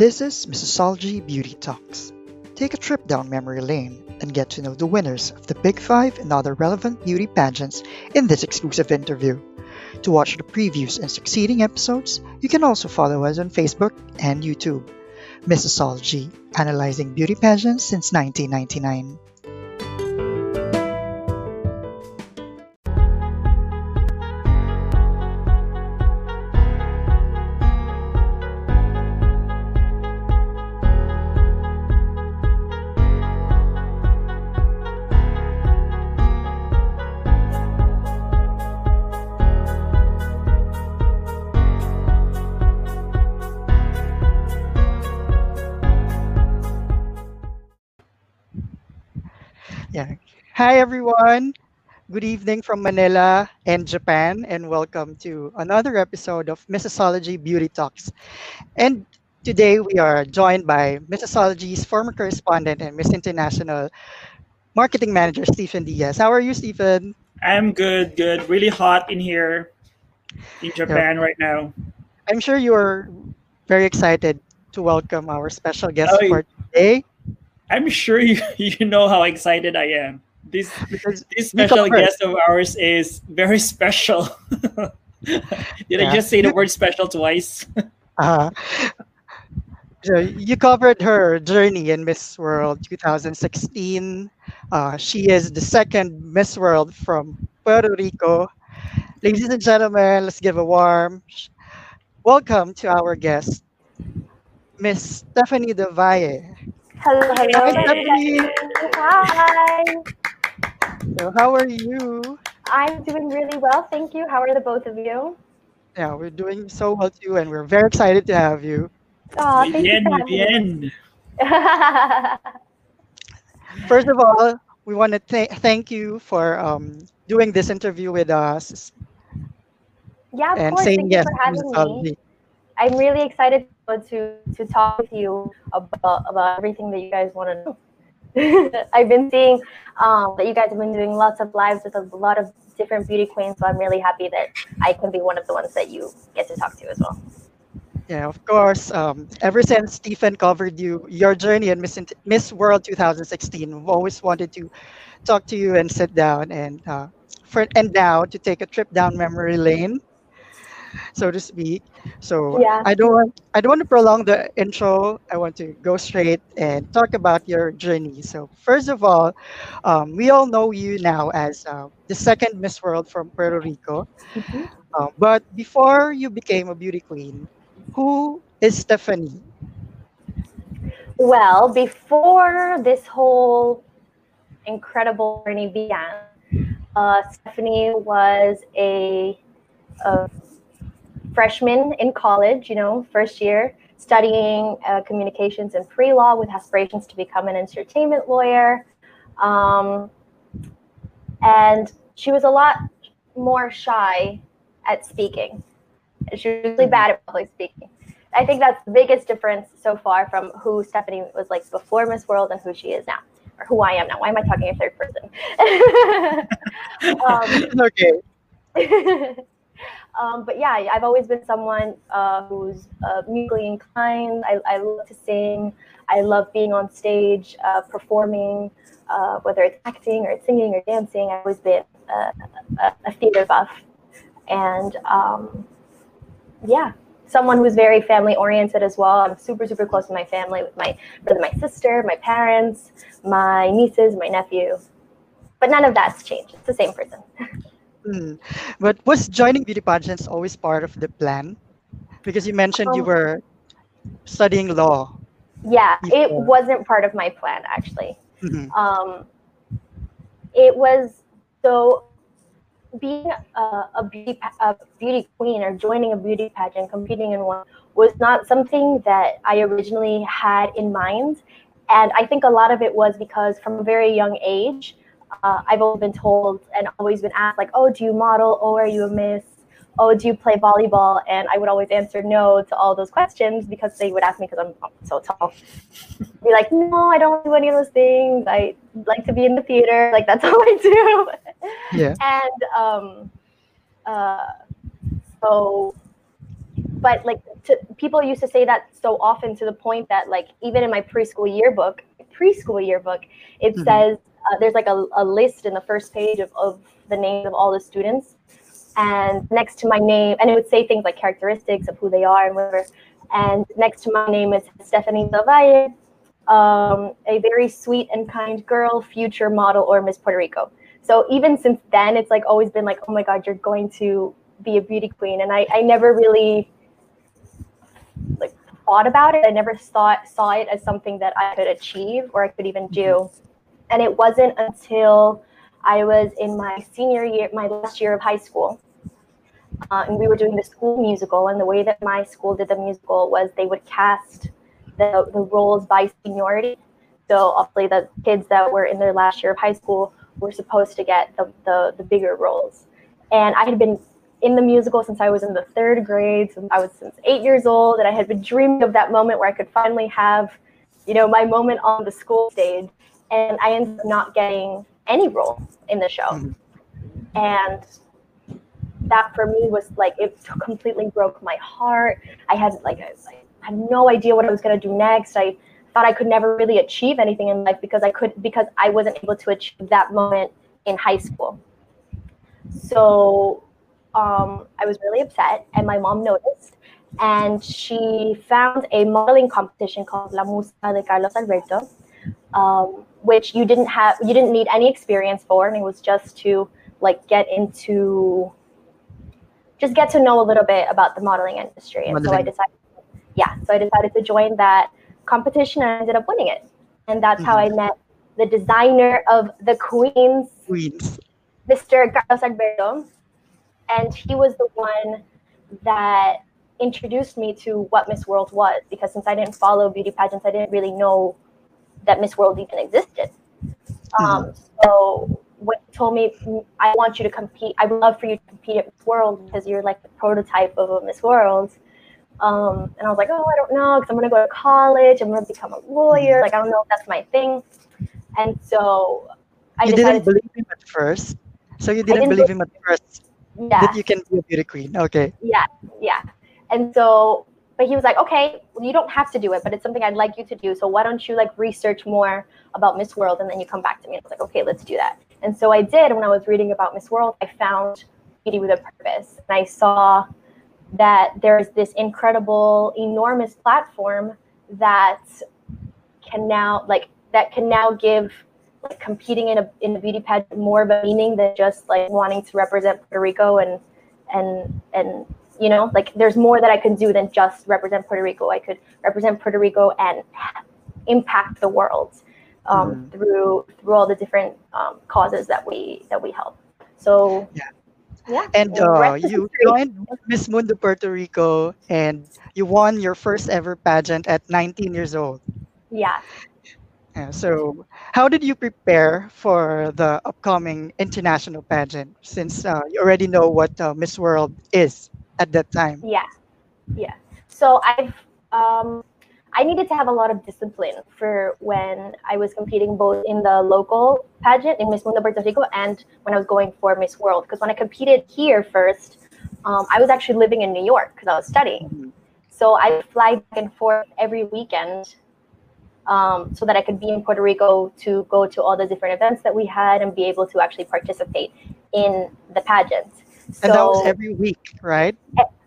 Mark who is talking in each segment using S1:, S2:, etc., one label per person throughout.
S1: This is Missosology Beauty Talks. Take a trip down memory lane and get to know the winners of the Big Five and other relevant beauty pageants in this exclusive interview. To watch the previews and succeeding episodes, you can also follow us on Facebook and YouTube. Missosology, analyzing beauty pageants since 1999. Hi everyone. Good evening from Manila and Japan, and welcome to another episode of Missosology Beauty Talks. And today we are joined by Missosology's former correspondent and Miss International Marketing Manager Stephen Diaz. How are you, Stephen?
S2: I'm good, good. Really hot in here in
S1: Yeah.
S2: Japan right now.
S1: I'm sure you're very excited to welcome our special guest
S2: Oh,
S1: for today
S2: I'm sure you, you know how excited I am. This
S1: because
S2: this special
S1: covered.
S2: guest of ours is very special. Did I just say the word special twice?
S1: uh, so you covered her journey in Miss World 2016. Uh, she is the second Miss World from Puerto Rico. Ladies and gentlemen, let's give a warm welcome to our guest, Miss Stephanie Del Valle.
S3: Hello, hello,
S1: Hi, Stephanie.
S3: Hi.
S1: So how are you?
S3: I'm doing really well, thank you. How are the both of you?
S1: Yeah, we're doing so well too, and we're very excited to have you.
S3: Oh,
S2: muy
S3: thank you
S2: bien,
S3: for
S2: muy
S3: having me.
S2: bien.
S1: First of all, we want to th- thank you for um, doing this interview with us
S3: yeah, of
S1: and
S3: course.
S1: saying
S3: Thank you
S1: yes
S3: for
S1: to
S3: having me. I'm really excited to to talk with you about about everything that you guys want to know. I've been seeing um, that you guys have been doing lots of lives with a lot of different beauty queens, so I'm really happy that I can be one of the ones that you get to talk to as well.
S1: Yeah, of course. Um, ever since Stephen covered you, your journey in Miss, Miss World 2016, we've always wanted to talk to you and sit down and uh, for and now to take a trip down memory lane, so to speak. So
S3: Yeah.
S1: I don't want I don't want to prolong the intro. I want to go straight and talk about your journey. So first of all, um, we all know you now as uh, the second Miss World from Puerto Rico.
S3: Mhm.
S1: Uh, but before you became a beauty queen, who is Stephanie?
S3: Well, before this whole incredible journey began, uh, Stephanie was a, a freshman in college, you know, first year, studying uh, communications and pre law with aspirations to become an entertainment lawyer. Um, and she was a lot more shy at speaking. She was really bad at public speaking. I think that's the biggest difference so far from who Stephanie was like before Miss World and who she is now, or who I am now. Why am I talking in third person? um,
S1: okay.
S3: um, but yeah, I've always been someone uh, who's uh, musically inclined. I, I love to sing. I love being on stage, uh, performing, uh, whether it's acting or singing or dancing. I've always been uh, a, a theater buff. And um, yeah, someone who's very family oriented as well. I'm super, super close to my family with my brother, my sister, my parents, my nieces, my nephew. But none of that's changed. It's the same person.
S1: Hmm. But was joining beauty pageants always part of the plan? Because you mentioned you
S3: Um,
S1: were studying law.
S3: Yeah, it wasn't part of my plan actually.
S1: Mhm.
S3: Um, it was so being a, a beauty a beauty queen or joining a beauty pageant, competing in one was not something that I originally had in mind, and I think a lot of it was because from a very young age, uh, I've always been told and always been asked like, "Oh, do you model? Oh, are you a miss? Oh, do you play volleyball?" And I would always answer no to all those questions because they would ask me because I'm so tall. Be like, "No, I don't do any of those things. I like to be in the theater. Like that's all I do."
S1: Yeah.
S3: and um, uh, so but like to, people used to say that so often to the point that like even in my preschool yearbook, preschool yearbook, it
S1: Mhm.
S3: says uh, there's like a, a list in the first page of, of the names of all the students, and next to my name, and it would say things like characteristics of who they are and whatever. And next to my name is Stephanie Zavalle, um, a very sweet and kind girl, future model, or Miss Puerto Rico. So even since then, it's like always been like, oh my God, you're going to be a beauty queen. And I, I never really like thought about it. I never thought saw it as something that I could achieve or I could even do. And it wasn't until I was in my senior year, my last year of high school, uh, and we were doing the school musical. And the way that my school did the musical was they would cast the, the roles by seniority. So obviously the kids that were in their last year of high school were supposed to get the, the, the bigger roles. And I had been in the musical since I was in the third grade, since I was since eight years old, and I had been dreaming of that moment where I could finally have, you know, my moment on the school stage. And I ended up not getting any role in the show.
S1: Mhm.
S3: And that for me was like it completely broke my heart. I had like I, I had no idea what I was gonna do next. I thought I could never really achieve anything in life because I could because I wasn't able to achieve that moment in high school. So um, I was really upset, and my mom noticed, and she found a modeling competition called La Musa de Carlos Alberto, um, which you didn't have, you didn't need any experience for, and it was just to like get into, just get to know a little bit about the modeling industry. And so I decided, yeah, so I decided to join that competition, and I ended up winning it, and that's how I mm-hmm. met the designer of the Queen's
S1: Queens.
S3: Mr. Carlos Alberto, and he was the one that introduced me to what Miss World was because since I didn't follow beauty pageants, I didn't really know that Miss World even existed. Um, so when he told me, "Mm, I want you to compete, I would love for you to compete at Miss World because you're like the prototype of a Miss World. Um, and I was like, oh, I don't know, because I'm gonna go to college, I'm gonna become a lawyer. Like, I don't know if that's my thing. And so I
S1: you didn't believe him at first. So you didn't
S3: didn't
S1: believe him at first
S3: yeah.
S1: that you can be a beauty queen. Okay.
S3: Yeah, yeah. And so, but he was like, okay, well, you don't have to do it, but it's something I'd like you to do. So why don't you like research more about Miss World and then you come back to me? And I was like, okay, let's do that. And so I did. When I was reading about Miss World, I found Beauty with a Purpose. And I saw that there's this incredible, enormous platform that can now like that can now give like competing in a in a beauty pageant more of a meaning than just like wanting to represent Puerto Rico and and and you know like there's more that I could do than just represent Puerto Rico. I could represent Puerto Rico and impact the world um,
S1: Mhm.
S3: through through all the different um, causes that we that we help. So
S1: Yeah.
S3: yeah.
S1: And uh, you joined Miss Mundo Puerto Rico and you won your first ever pageant at 19 years old.
S3: Yeah.
S1: Yeah, so, how did you prepare for the upcoming international pageant since uh, you already know what uh, Miss World is at that time?
S3: Yeah, yeah. So I've um, I needed to have a lot of discipline for when I was competing both in the local pageant in Miss Mundo Puerto Rico and when I was going for Miss World. Because when I competed here first, um, I was actually living in New York because I was studying.
S1: Mhm.
S3: So I fly back and forth every weekend um, so that I could be in Puerto Rico to go to all the different events that we had and be able to actually participate in the pageant. So
S1: And that was every week, right?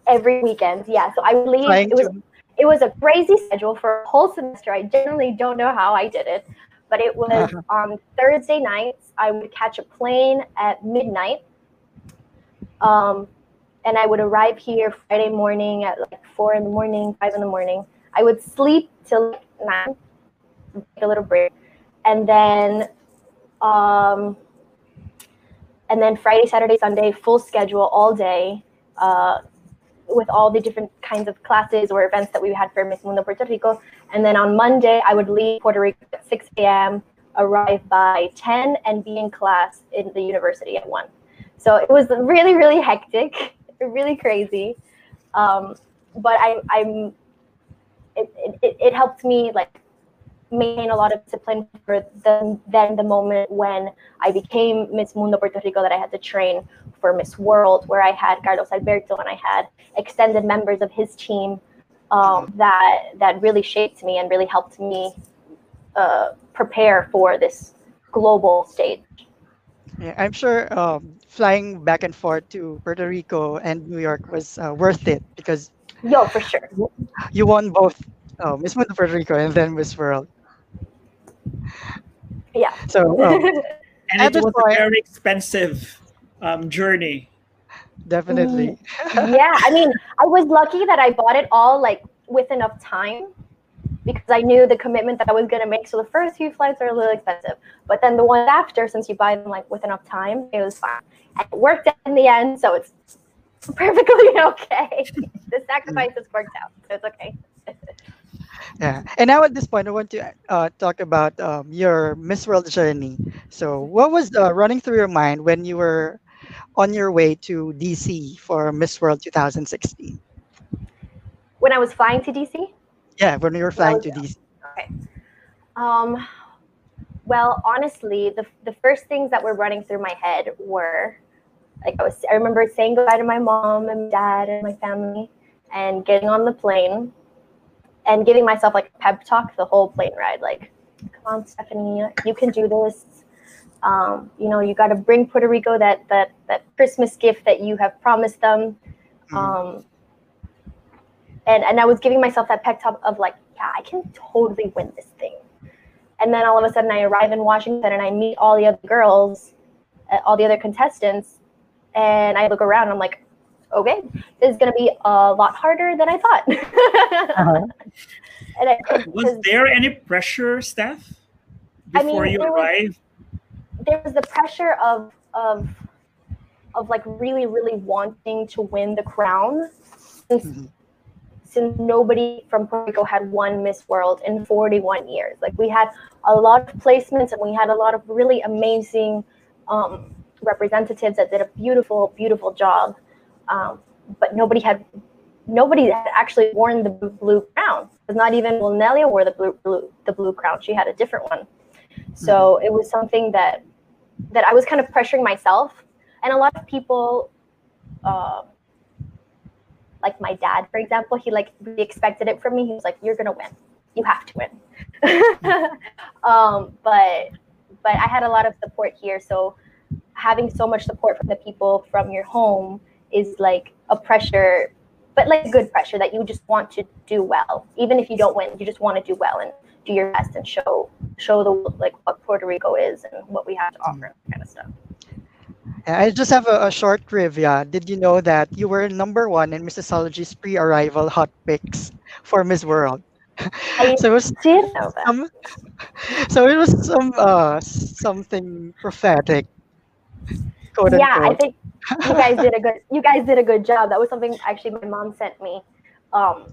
S3: every weekend. Yeah. So I would leave.
S1: Trying
S3: It was
S1: to,
S3: it was a crazy schedule for a whole semester. I generally don't know how I did it, but it was
S1: Uh-huh.
S3: on Thursday nights. I would catch a plane at midnight, um, and I would arrive here Friday morning at like four in the morning, five in the morning. I would sleep till nine, take a little break, and then, um, and then Friday, Saturday, Sunday, full schedule all day. Uh, with all the different kinds of classes or events that we had for Miss Mundo Puerto Rico. And then on Monday, I would leave Puerto Rico at 6 a.m., arrive by 10, and be in class in the university at 1. So it was really, really hectic, really crazy. Um, but I, I'm, it, it, it helped me like maintain a lot of discipline for the, then the moment when I became Miss Mundo Puerto Rico that I had to train for Miss World, where I had Carlos Alberto and I had extended members of his team um, that that really shaped me and really helped me uh, prepare for this global stage.
S1: Yeah, I'm sure um, flying back and forth to Puerto Rico and New York was uh, worth it because
S3: Yo, for sure.
S1: you won both uh, Miss Mundo Puerto Rico and then Miss World.
S3: Yeah.
S1: So um,
S2: And it was a very expensive um, journey.
S1: definitely.
S3: yeah, I mean, I was lucky that I bought it all like with enough time because I knew the commitment that I was gonna make. So the first few flights are a little expensive, but then the ones after, since you buy them like with enough time, it was fine. And it worked out in the end, so it's perfectly okay. the sacrifices worked out, so it's okay.
S1: Yeah. And now at this point, I want to uh, talk about um, your Miss World journey. So, what was uh, running through your mind when you were on your way to DC for Miss World 2016?
S3: When I was flying to DC,
S1: Yeah, when you were flying to. DC.
S3: Okay. Um, well, honestly, the, the first things that were running through my head were like I was I remember saying goodbye to my mom and dad and my family and getting on the plane and giving myself like a pep talk the whole plane ride like come on Stephanie you can do this um, you know you got to bring Puerto Rico that that that Christmas gift that you have promised them
S1: Mhm.
S3: um, and and I was giving myself that pep talk of like, yeah, I can totally win this thing. And then all of a sudden, I arrive in Washington and I meet all the other girls, uh, all the other contestants, and I look around. And I'm like, okay, this is gonna be a lot harder than I thought.
S1: Uh-huh.
S3: and I,
S2: Was
S3: 'cause
S2: there any pressure, Steph,
S3: I
S2: before
S3: mean,
S2: you
S3: there was-
S2: arrived?
S3: there was the pressure of of of like really really wanting to win the crown since
S1: Mhm.
S3: since nobody from Puerto Rico had won Miss World in 41 years. Like we had a lot of placements and we had a lot of really amazing um, representatives that did a beautiful, beautiful job. Um, but nobody had nobody had actually worn the blue, crown. Because not even Nelia wore the blue, blue the blue crown. She had a different one. So it was something that that I was kind of pressuring myself, and a lot of people. Uh, like my dad, for example, he like really expected it from me. He was like, "You're gonna win. You have to win." um, but but I had a lot of support here, so having so much support from the people from your home is like a pressure, but like good pressure that you just want to do well, even if you don't win. You just want to do well and do your best and show show the like what Puerto Rico is and what we have to offer, kind of stuff.
S1: I just have a, a short trivia. Did you know that you were number one in Missosology's pre-arrival hot picks for Miss World?
S3: I
S1: so it was
S3: did know that.
S1: some, so it was some uh something prophetic.
S3: Yeah, I think you guys did a good you guys did a good job. That was something actually my mom sent me um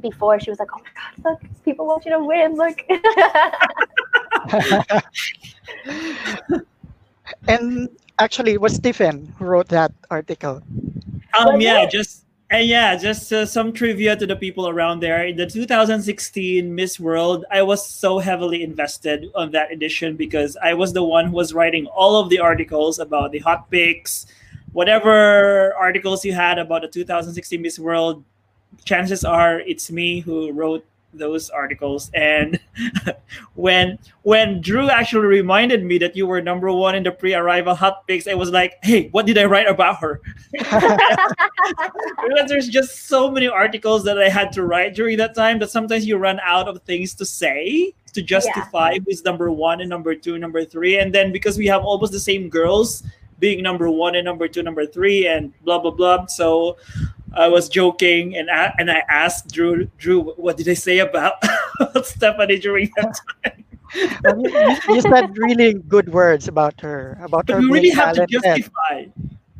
S3: before she was like, "Oh my god, look, people want you to win, look."
S1: and actually, it was Stephen who wrote that article.
S2: Um,
S3: Was
S2: yeah,
S3: it?
S2: just and yeah, just uh, some trivia to the people around there. In the 2016 Miss World, I was so heavily invested on that edition because I was the one who was writing all of the articles about the hot picks, whatever articles you had about the 2016 Miss World. Chances are it's me who wrote those articles and when when drew actually reminded me that you were number one in the pre-arrival hot picks i was like hey what did i write about her because there's just so many articles that I had to write during that time that sometimes you run out of things to say to justify who's number one and number two, number three. And then because we have almost the same girls being number one and number two, number three, and blah blah blah. So I was joking and I, and I asked Drew, Drew, what did I say about Stephanie during that time?
S1: You, you- said really good words about her, about
S2: But
S1: her
S2: we really have to justify.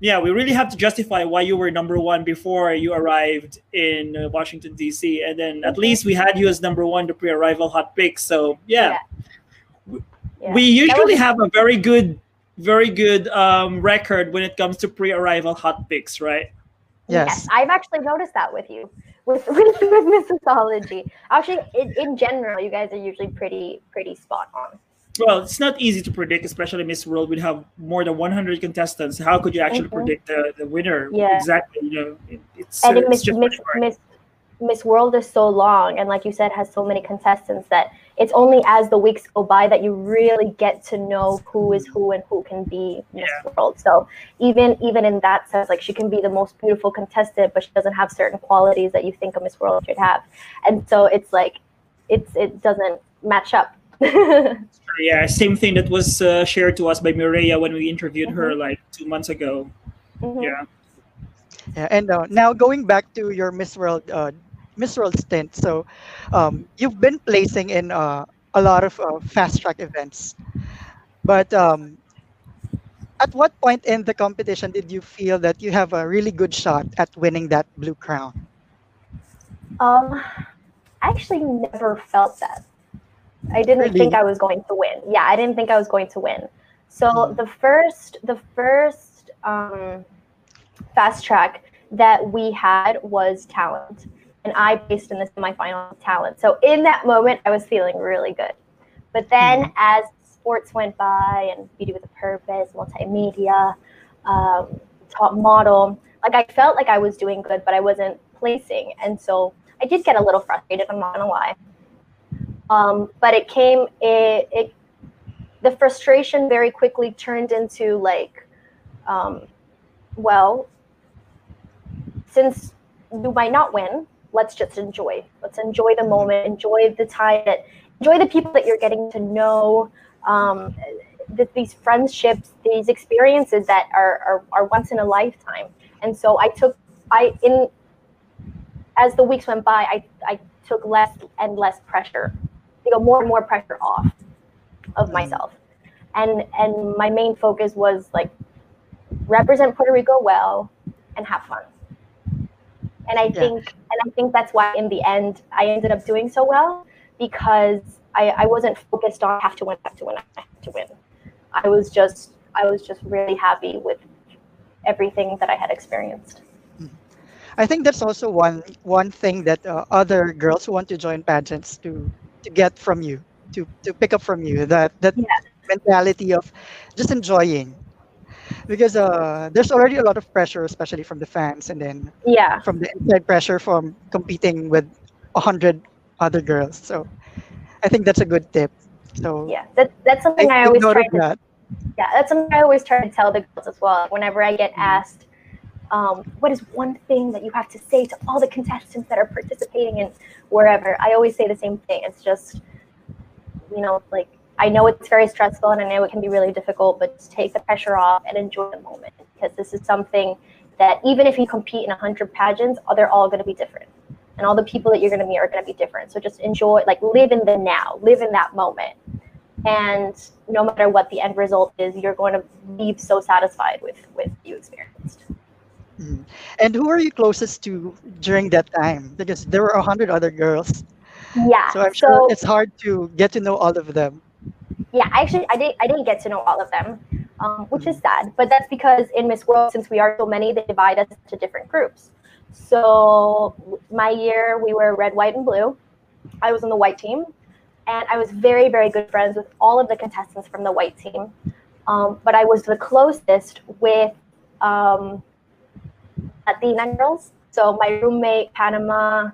S2: Yeah, we really have to justify why you were number one before you arrived in uh, Washington D.C. And then at
S3: Mhm.
S2: least we had you as number one, the pre-arrival hot pick. So yeah,
S3: Yeah.
S2: we usually
S3: was-
S2: have a very good, very good um, record when it comes to pre-arrival hot picks, right?
S1: Yes.
S3: I've actually noticed that with you, with with, with Missosology. Actually, in, in general, you guys are usually pretty pretty spot on.
S2: Well, it's not easy to predict, especially Miss World would have more than 100 contestants. How could you actually
S3: Mhm.
S2: predict the, the winner
S3: Yeah.
S2: exactly? You know, it, it's,
S3: and
S2: uh,
S3: in
S2: it's
S3: Miss,
S2: just
S3: Miss. Miss Miss World is so long, and like you said, has so many contestants that it's only as the weeks go by that you really get to know who is who and who can be Miss World. So even even in that sense, like she can be the most beautiful contestant, but she doesn't have certain qualities that you think a Miss World should have, and so it's like it's it doesn't match up.
S2: Yeah, same thing that was uh, shared to us by Mireia when we interviewed her
S3: Mhm.
S2: like two months ago.
S3: Mhm.
S2: Yeah.
S1: Yeah, and uh, now going back to your Miss World, uh, Miss stint. So, um, you've been placing in uh, a lot of uh, fast track events, but um, at what point in the competition did you feel that you have a really good shot at winning that blue crown?
S3: Um, I actually never felt that. I didn't
S1: Really?
S3: think I was going to win. Yeah, I didn't think I was going to win. So
S1: Mhm.
S3: the first, the first um, fast track that we had was talent, and I placed in the semifinal talent. So in that moment, I was feeling really good. But then, as sports went by and Beauty with a Purpose, multimedia, um, top model, like I felt like I was doing good, but I wasn't placing, and so I did get a little frustrated. I'm not gonna lie. Um, but it came, it, it, the frustration very quickly turned into like, um, well, since you might not win, let's just enjoy. Let's enjoy the moment, enjoy the time that, enjoy the people that you're getting to know. Um, th- these friendships, these experiences that are, are, are once in a lifetime. And so I took, I, in, as the weeks went by, I, I took less and less pressure, you know, more and more pressure off of
S1: Mhm.
S3: myself. And, and my main focus was like represent Puerto Rico well and have fun. And I
S1: Yeah.
S3: think, and I think that's why in the end I ended up doing so well because I, I wasn't focused on have to win, have to win, have to win. I was just, I was just really happy with everything that I had experienced.
S1: I think that's also one one thing that uh, other girls who want to join pageants to to get from you, to to pick up from you that that
S3: Yeah.
S1: mentality of just enjoying, because uh, there's already a lot of pressure, especially from the fans, and then
S3: Yeah.
S1: from the inside pressure from competing with a hundred other girls. So I think that's a good tip. So
S3: Yeah. That, that's something I,
S1: I,
S3: always try to
S1: that.
S3: Yeah, that's something I always try to tell the girls as well. Whenever I get
S1: Mhm.
S3: asked, um, what is one thing that you have to say to all the contestants that are participating in wherever, I always say the same thing. It's just, you know, like I know it's very stressful and I know it can be really difficult, but just take the pressure off and enjoy the moment because this is something that even if you compete in 100 pageants, they're all going to be different. And all the people that you're going to meet are going to be different. So just enjoy, like live in the now, live in that moment and no matter what the end result is you're going to leave so satisfied with with you experienced
S1: Mhm. And who are you closest to during that time? Because there were a hundred other girls,
S3: yeah
S1: so I'm sure it's hard to get to know all of them.
S3: Yeah I actually i didn't i didn't get to know all of them um, which is sad but that's because in miss world since we are so many they divide us into different groups. So my year we were red white and blue. I was on the white team and i was very very good friends with all of the contestants from the white team. Um, but i was the closest with um, latina girls. So my roommate panama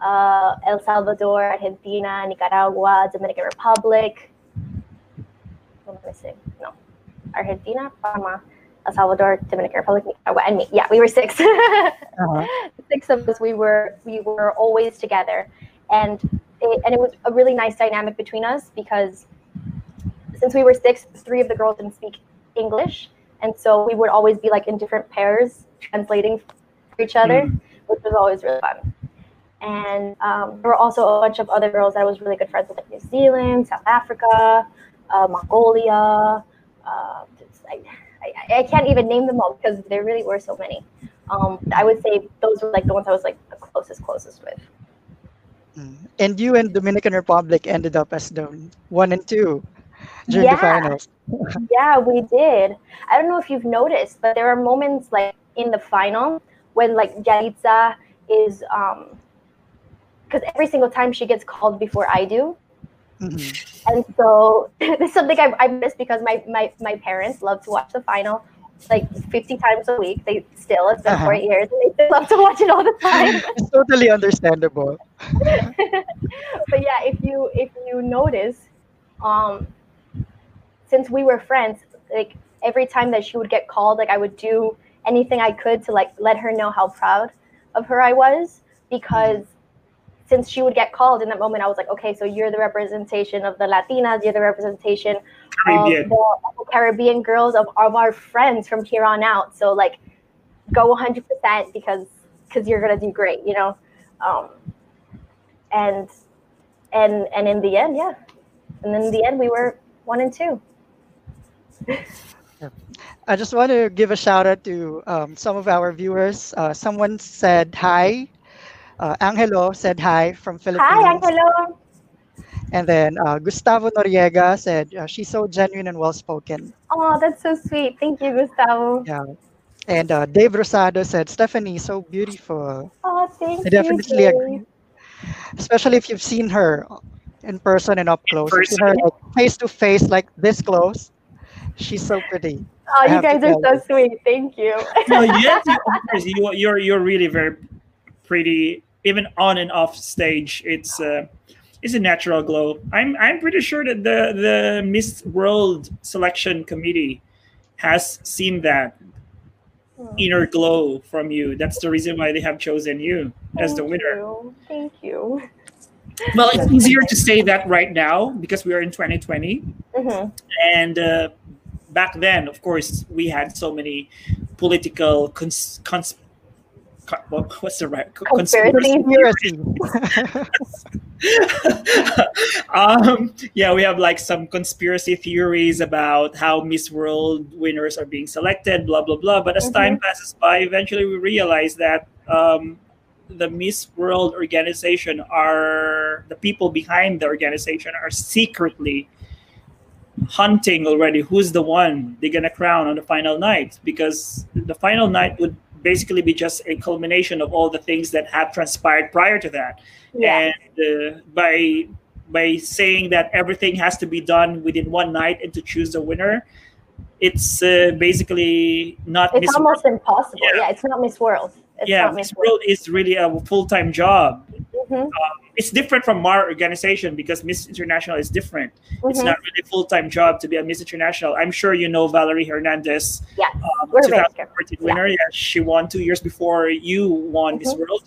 S3: uh, el salvador argentina nicaragua dominican republic what am I missing? No. Argentina, Panama, El Salvador, Dominican Republic, Nicaragua, and me. Yeah, we were six.
S1: Uh-huh.
S3: six of us. We were we were always together, and it, and it was a really nice dynamic between us because since we were six, three of the girls didn't speak English, and so we would always be like in different pairs translating for each other,
S2: Mm.
S3: which was always really fun. And um, there were also a bunch of other girls that I was really good friends with, like New Zealand, South Africa, uh, Mongolia. Uh, I, I, I can't even name them all because there really were so many. Um, I would say those were like the ones I was like the closest, closest with.
S1: Mm. And you and Dominican Republic ended up as the one and two during the finals.
S3: Yeah, we did. I don't know if you've noticed, but there are moments like in the final when like Yaritza is um because every single time she gets called before I do.
S1: Mhm.
S3: And so this is something I, I miss because my, my my parents love to watch the final like 50 times a week. They still, it's been
S1: Uh-huh.
S3: four years, and they love to watch it all the time.
S1: It's totally understandable.
S3: but yeah, if you if you notice, um, since we were friends, like every time that she would get called, like I would do anything I could to like let her know how proud of her I was because since she would get called in that moment, I was like, okay, so you're the representation of the Latinas, you're the representation
S2: Caribbean.
S3: of the, Caribbean girls of, of our friends from here on out. So like, go 100% because because you're gonna do great, you know. Um, and and and in the end, yeah, and in the end, we were one and two.
S1: I just want to give a shout out to um, some of our viewers. Uh, someone said hi. Uh, Angelo said hi from Philippines.
S3: Hi, Angelo.
S1: And then uh, Gustavo Noriega said uh, she's so genuine and well spoken.
S3: Oh, that's so sweet. Thank you, Gustavo.
S1: Yeah. And uh, Dave Rosado said Stephanie so beautiful.
S3: Oh, thank
S1: I definitely
S3: Dave.
S1: agree. Especially if you've seen her in person and up close. You've her like face to face, like this close. She's so pretty.
S3: Oh,
S1: I
S3: you guys are
S1: tell
S3: so sweet. Thank you.
S2: no, yes, you, of course, you, you're you're really very pretty. Even on and off stage, it's uh, it's a natural glow. I'm I'm pretty sure that the the Miss World selection committee has seen that inner glow from you. That's the reason why they have chosen you as the winner.
S3: you. Thank you.
S2: Well, it's easier to say that right now because we are in 2020,
S3: Mhm.
S2: and uh, back then, of course, we had so many political cons- cons- con- what- what's the right
S3: Conspiracy.
S2: Um, yeah, we have like some conspiracy theories about how Miss World winners are being selected, blah blah blah. But as time passes by, eventually we realize that um, the Miss World organization are the people behind the organization are secretly hunting already who's the one they're gonna crown on the final night because the final night would basically be just a culmination of all the things that have transpired prior to that
S3: Yeah.
S2: and uh, by by saying that everything has to be done within one night and to choose the winner it's uh, basically not
S3: It's
S2: Miss
S3: almost impossible.
S2: Yeah.
S3: Yeah. it's not Miss World. It's
S2: yeah Miss World is really a full-time job
S3: Mhm.
S2: it's different from our organization because Miss International is different. It's
S3: Mhm.
S2: not really a full time job to be a Miss International. I'm sure you know Valerie Hernandez,
S3: Yeah.
S2: um,
S3: We're
S2: 2014 winner. Yeah. she won two years before you won Miss
S3: Mhm.
S2: World.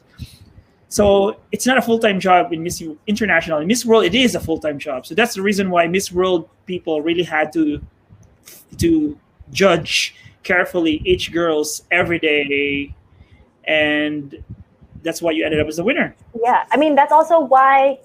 S2: So it's not a full time job in Miss International. In Miss World, it is a full time job. So that's the reason why Miss World people really had to to judge carefully each girls every day, and that's why you ended up as the winner.
S3: Yeah, I mean that's also why,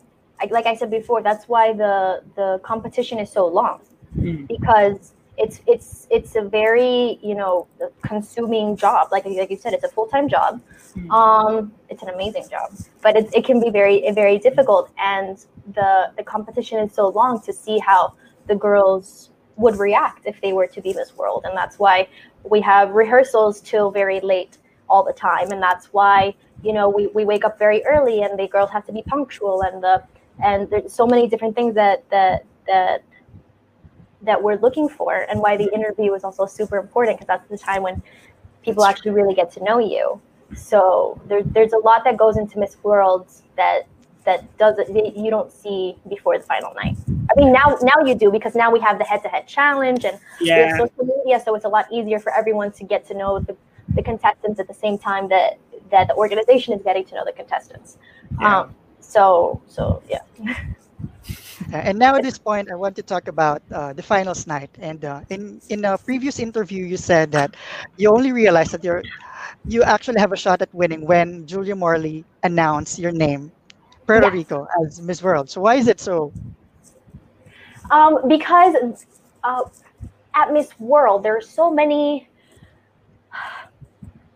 S3: like- I said before, that's why the the competition is so long
S2: Mm.
S3: because it's it's it's a very you know consuming job. Like like you said, it's a full time job.
S2: Mm.
S3: Um, it's an amazing job, but it, it can be very very difficult, and the the competition is so long to see how the girls would react if they were to be Miss World, and that's why we have rehearsals till very late all the time, and that's why you know we, we wake up very early and the girls have to be punctual and the and there's so many different things that that that that we're looking for and why the mm-hmm. interview is also super important because that's the time when people actually really get to know you. So there, there's a lot that goes into miss world that that doesn't that you don't see before the final night. I mean now now you do because now we have the head-to-head challenge and we have
S2: Yeah,
S3: social media so it's a lot easier for everyone to get to know the, the contestants at the same time that that the organization is getting to know the contestants
S2: Yeah.
S3: um so so yeah
S1: Uh, and now at this point, I want to talk about uh, the finals night. And uh, in in a previous interview, you said that you only realized that you're you actually have a shot at winning when Julia Morley announced your name, Puerto
S3: Yes.
S1: Rico, as Miss World. So why is it so?
S3: Um, because uh, at Miss World, there are so many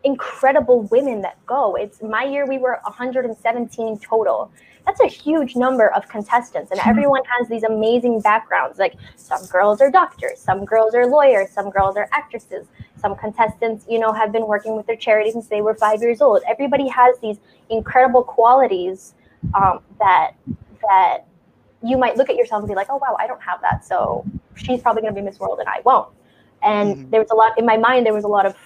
S3: incredible women that go. It's my year, we were 117 total. That's a huge number of contestants, and everyone has these amazing backgrounds. Like some girls are doctors, some girls are lawyers, some girls are actresses, some contestants, you know, have been working with their charity since they were five years old. Everybody has these incredible qualities um, that that you might look at yourself and be like, oh wow, I don't have that, so she's probably going to be Miss World and I won't. And mm-hmm. there was a lot in my mind. There was a lot of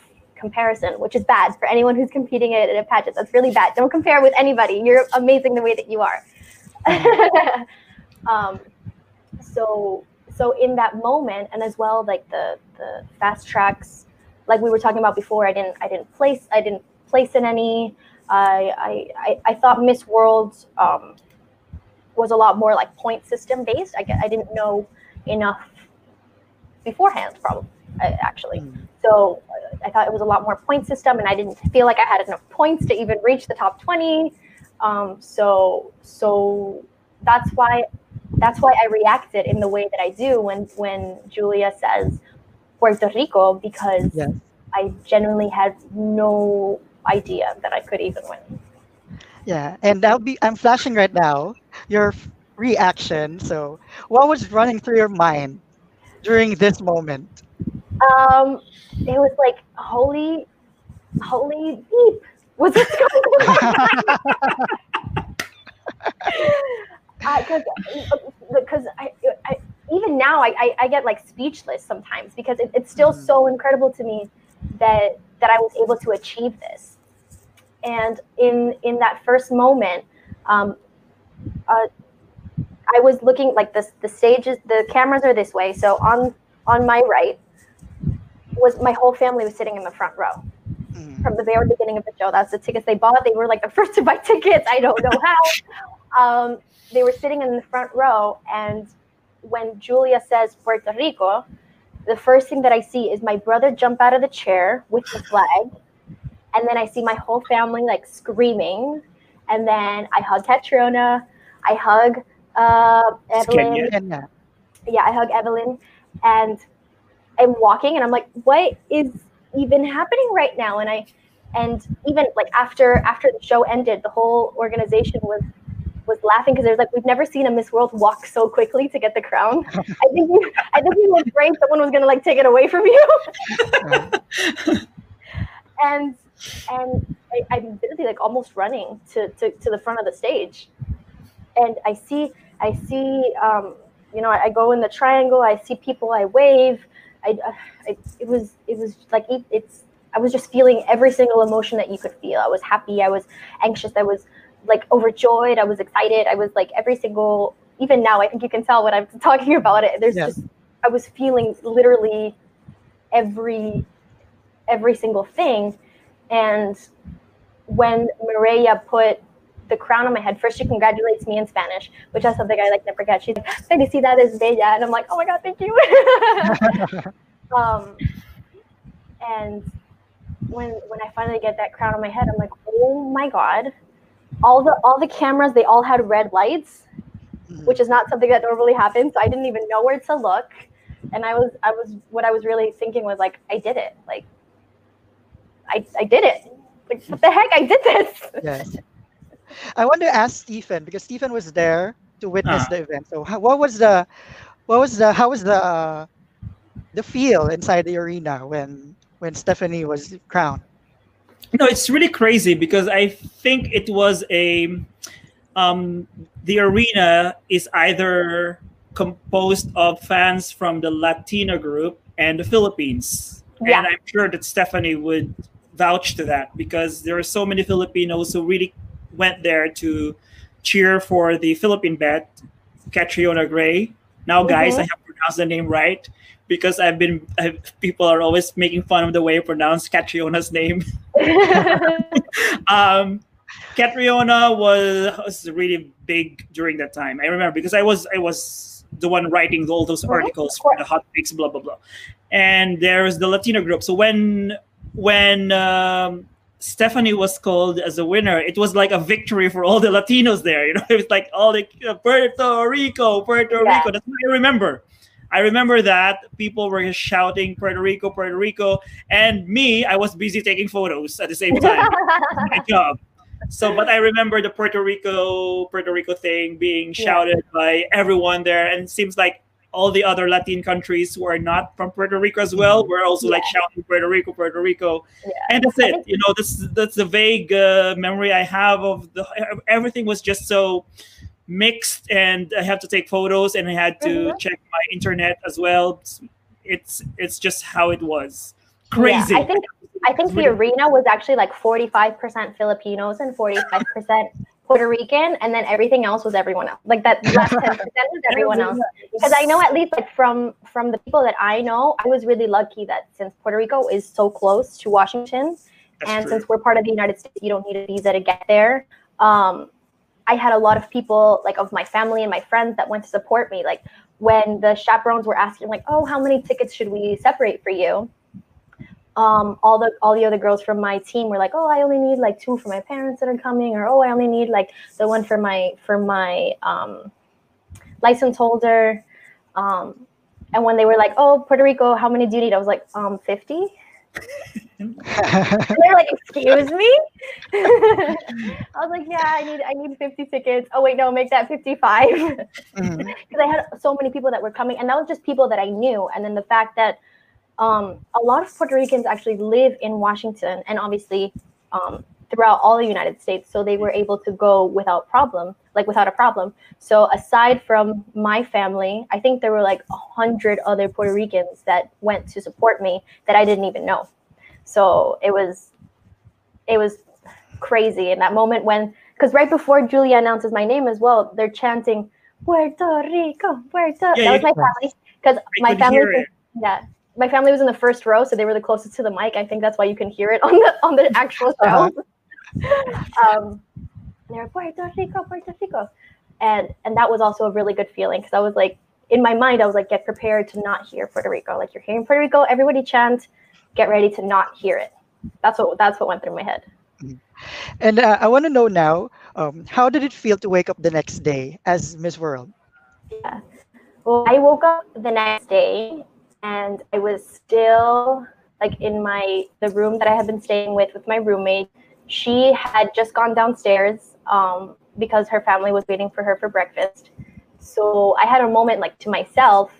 S3: comparison, which is bad for anyone who's competing in a pageant. That's really bad. Don't compare with anybody. You're amazing the way that you are. um, so so in that moment, and as well, like the the fast tracks, like we were talking about before, I didn't I didn't place I didn't place in any. I I I thought Miss World um, was a lot more like point system based. I I didn't know enough beforehand, probably actually. Mm. So I thought it was a lot more point system, and I didn't feel like I had enough points to even reach the top twenty. Um, so so that's why that's why I reacted in the way that I do when when Julia says Puerto Rico because yes. I genuinely had no idea that I could even win.
S1: Yeah, and I'll be I'm flashing right now your reaction. So, what was running through your mind during this moment?
S3: Um, it was like holy, holy beep. Was this going on? Because because I, I, even now I, I, I, get like speechless sometimes because it, it's still mm-hmm. so incredible to me that that I was able to achieve this. And in in that first moment, um, uh, I was looking like the the stages, the cameras are this way. So on on my right was my whole family was sitting in the front row mm. from the very beginning of the show. That's the tickets they bought. They were like the first to buy tickets. I don't know how. Um, they were sitting in the front row, and when Julia says Puerto Rico, the first thing that I see is my brother jump out of the chair with the flag, and then I see my whole family like screaming, and then I hug Catriona, I hug uh, Evelyn. Yeah, I hug Evelyn, and I'm walking, and I'm like, what is even happening right now? And I, and even like after after the show ended, the whole organization was was laughing because there's like we've never seen a Miss World walk so quickly to get the crown. I think we, I think we were afraid someone was gonna like take it away from you. and and I, I'm literally like almost running to, to to the front of the stage, and I see I see um, you know I, I go in the triangle. I see people. I wave. I, I it was it was like it, it's I was just feeling every single emotion that you could feel. I was happy. I was anxious. I was like overjoyed. I was excited. I was like every single, even now, I think you can tell what I'm talking about it. There's yes. just, I was feeling literally every, every single thing. And when Mireia put the crown on my head, first she congratulates me in Spanish, which is something I like never forget. She's like, "See Felicidades Bella. And I'm like, oh my God, thank you. um, and when when I finally get that crown on my head, I'm like, oh my God, all the all the cameras they all had red lights mm-hmm. which is not something that normally happens so i didn't even know where to look and i was i was what i was really thinking was like i did it like i i did it like what the heck i did this
S1: yes i want to ask stephen because stephen was there to witness uh. the event so how, what was the what was the how was the uh, the feel inside the arena when when stephanie was crowned
S2: no, it's really crazy because I think it was a um, the arena is either composed of fans from the Latina group and the Philippines. Yeah. And I'm sure that Stephanie would vouch to that because there are so many Filipinos who really went there to cheer for the Philippine bet, Catriona Gray. Now, guys, mm-hmm. I have pronounced the name right because I've been I've, people are always making fun of the way I pronounce Catriona's name. um, Catriona was, was really big during that time. I remember because I was I was the one writing all those articles for the hot takes, blah blah blah. And there's the Latino group. So when when um, Stephanie was called as a winner, it was like a victory for all the Latinos there. You know, it was like all the uh, Puerto Rico, Puerto yeah. Rico. That's what I remember. I remember that people were shouting Puerto Rico, Puerto Rico, and me, I was busy taking photos at the same time. my job. So, but I remember the Puerto Rico, Puerto Rico thing being shouted yeah. by everyone there, and it seems like all the other Latin countries who are not from Puerto Rico as well. We're also like shouting Puerto Rico, Puerto Rico,
S3: Yeah.
S2: and that's it. You know, this that's the vague uh, memory I have of the everything was just so mixed, and I have to take photos, and I had to
S3: Mhm.
S2: check my internet as well. It's it's, just how it was. Crazy.
S3: Yeah, I think I think the arena was actually like 45% Filipinos and 45% Puerto Rican, and then everything else was everyone else. Like that last 10% was everyone else. Because I know at least like from from the people that I know, I was really lucky that since Puerto Rico is so close to Washington,
S2: That's
S3: and
S2: true.
S3: since we're part of the United States, you don't need a visa to get there. Um, I had a lot of people like of my family and my friends that went to support me. Like when the chaperones were asking, like, "Oh, how many tickets should we separate for you?" Um, all the all the other girls from my team were like, "Oh, I only need like two for my parents that are coming," or "Oh, I only need like the one for my for my um, license holder." Um, and when they were like, "Oh, Puerto Rico, how many do you need?" I was like, "Um, 50." And they're like, "Excuse me." I was like, "Yeah, I need I need 50 tickets." Oh wait, no, make that 55 because
S1: Mhm.
S3: I had so many people that were coming, and that was just people that I knew. And then the fact that um, a lot of Puerto Ricans actually live in Washington, and obviously um, throughout all the United States, so they were able to go without problem, like without a problem. So aside from my family, I think there were like a hundred other Puerto Ricans that went to support me that I didn't even know. So it was, it was crazy in that moment when, because right before Julia announces my name as well, they're chanting Puerto Rico, Puerto.
S2: Yeah,
S3: that was my family because my family,
S2: hear
S3: was-
S2: it.
S3: yeah, my family was in the first row, so they were the closest to the mic. I think that's why you can hear it on the on the actual show. um, and they were Puerto Rico, Puerto Rico, and and that was also a really good feeling because I was like, in my mind, I was like, get prepared to not hear Puerto Rico. Like you're hearing Puerto Rico, everybody chant, get ready to not hear it. That's what that's what went through my head.
S1: And uh, I want to know now, um, how did it feel to wake up the next day as Miss World? Yeah.
S3: Well, I woke up the next day and I was still like in my the room that I had been staying with with my roommate. She had just gone downstairs um, because her family was waiting for her for breakfast. So I had a moment like to myself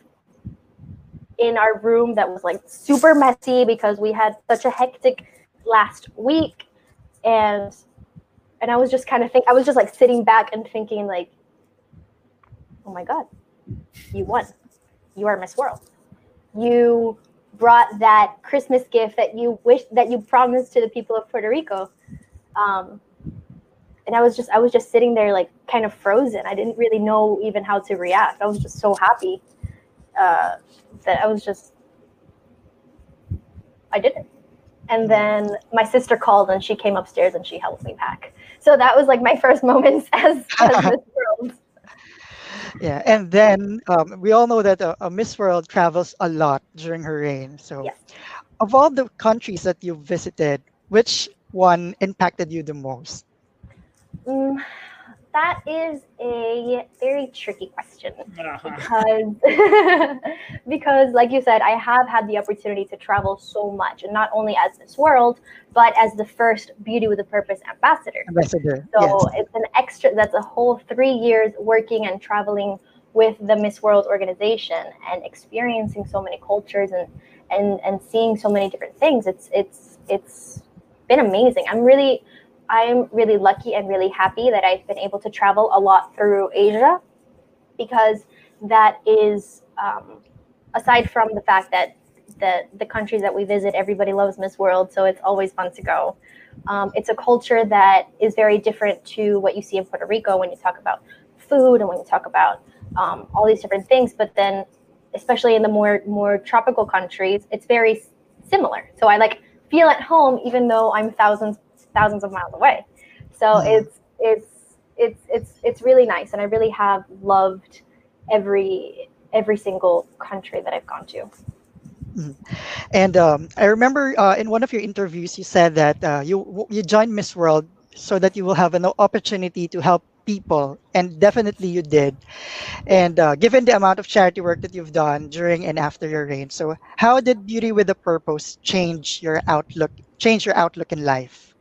S3: in our room that was like super messy because we had such a hectic last week and and I was just kind of think I was just like sitting back and thinking like oh my god you won. You are Miss World. You brought that Christmas gift that you wish that you promised to the people of Puerto Rico. Um, and I was just I was just sitting there like kind of frozen. I didn't really know even how to react. I was just so happy uh, that I was just I did it. And then my sister called and she came upstairs and she helped me pack. So that was like my first moments as, as.
S1: Yeah, and then um, we all know that uh, uh, Miss World travels a lot during her reign. So,
S3: Yes.
S1: of all the countries that you visited, which one impacted you the most?
S3: Mm, that is a very tricky question
S2: Uh-huh.
S3: because because like you said i have had the opportunity to travel so much and not only as miss world but as the first beauty with a purpose ambassador
S1: Ambassador.
S3: so
S1: yes.
S3: it's an extra that's a whole three years working and traveling with the miss world organization and experiencing so many cultures and and and seeing so many different things it's it's it's been amazing i'm really i'm really lucky and really happy that i've been able to travel a lot through asia because that is um, aside from the fact that the the countries that we visit everybody loves miss world so it's always fun to go um, it's a culture that is very different to what you see in Puerto Rico when you talk about food and when you talk about um, all these different things. But then, especially in the more more tropical countries, it's very similar. So I like feel at home even though I'm thousands thousands of miles away. So
S1: Mhm.
S3: it's it's it's it's it's really nice, and I really have loved every every single country that I've gone to.
S1: And um, I remember uh, in one of your interviews, you said that uh, you you joined Miss World so that you will have an opportunity to help people, and definitely you did. And uh, given the amount of charity work that you've done during and after your reign, so how did Beauty with a Purpose change your outlook? Change your outlook in life?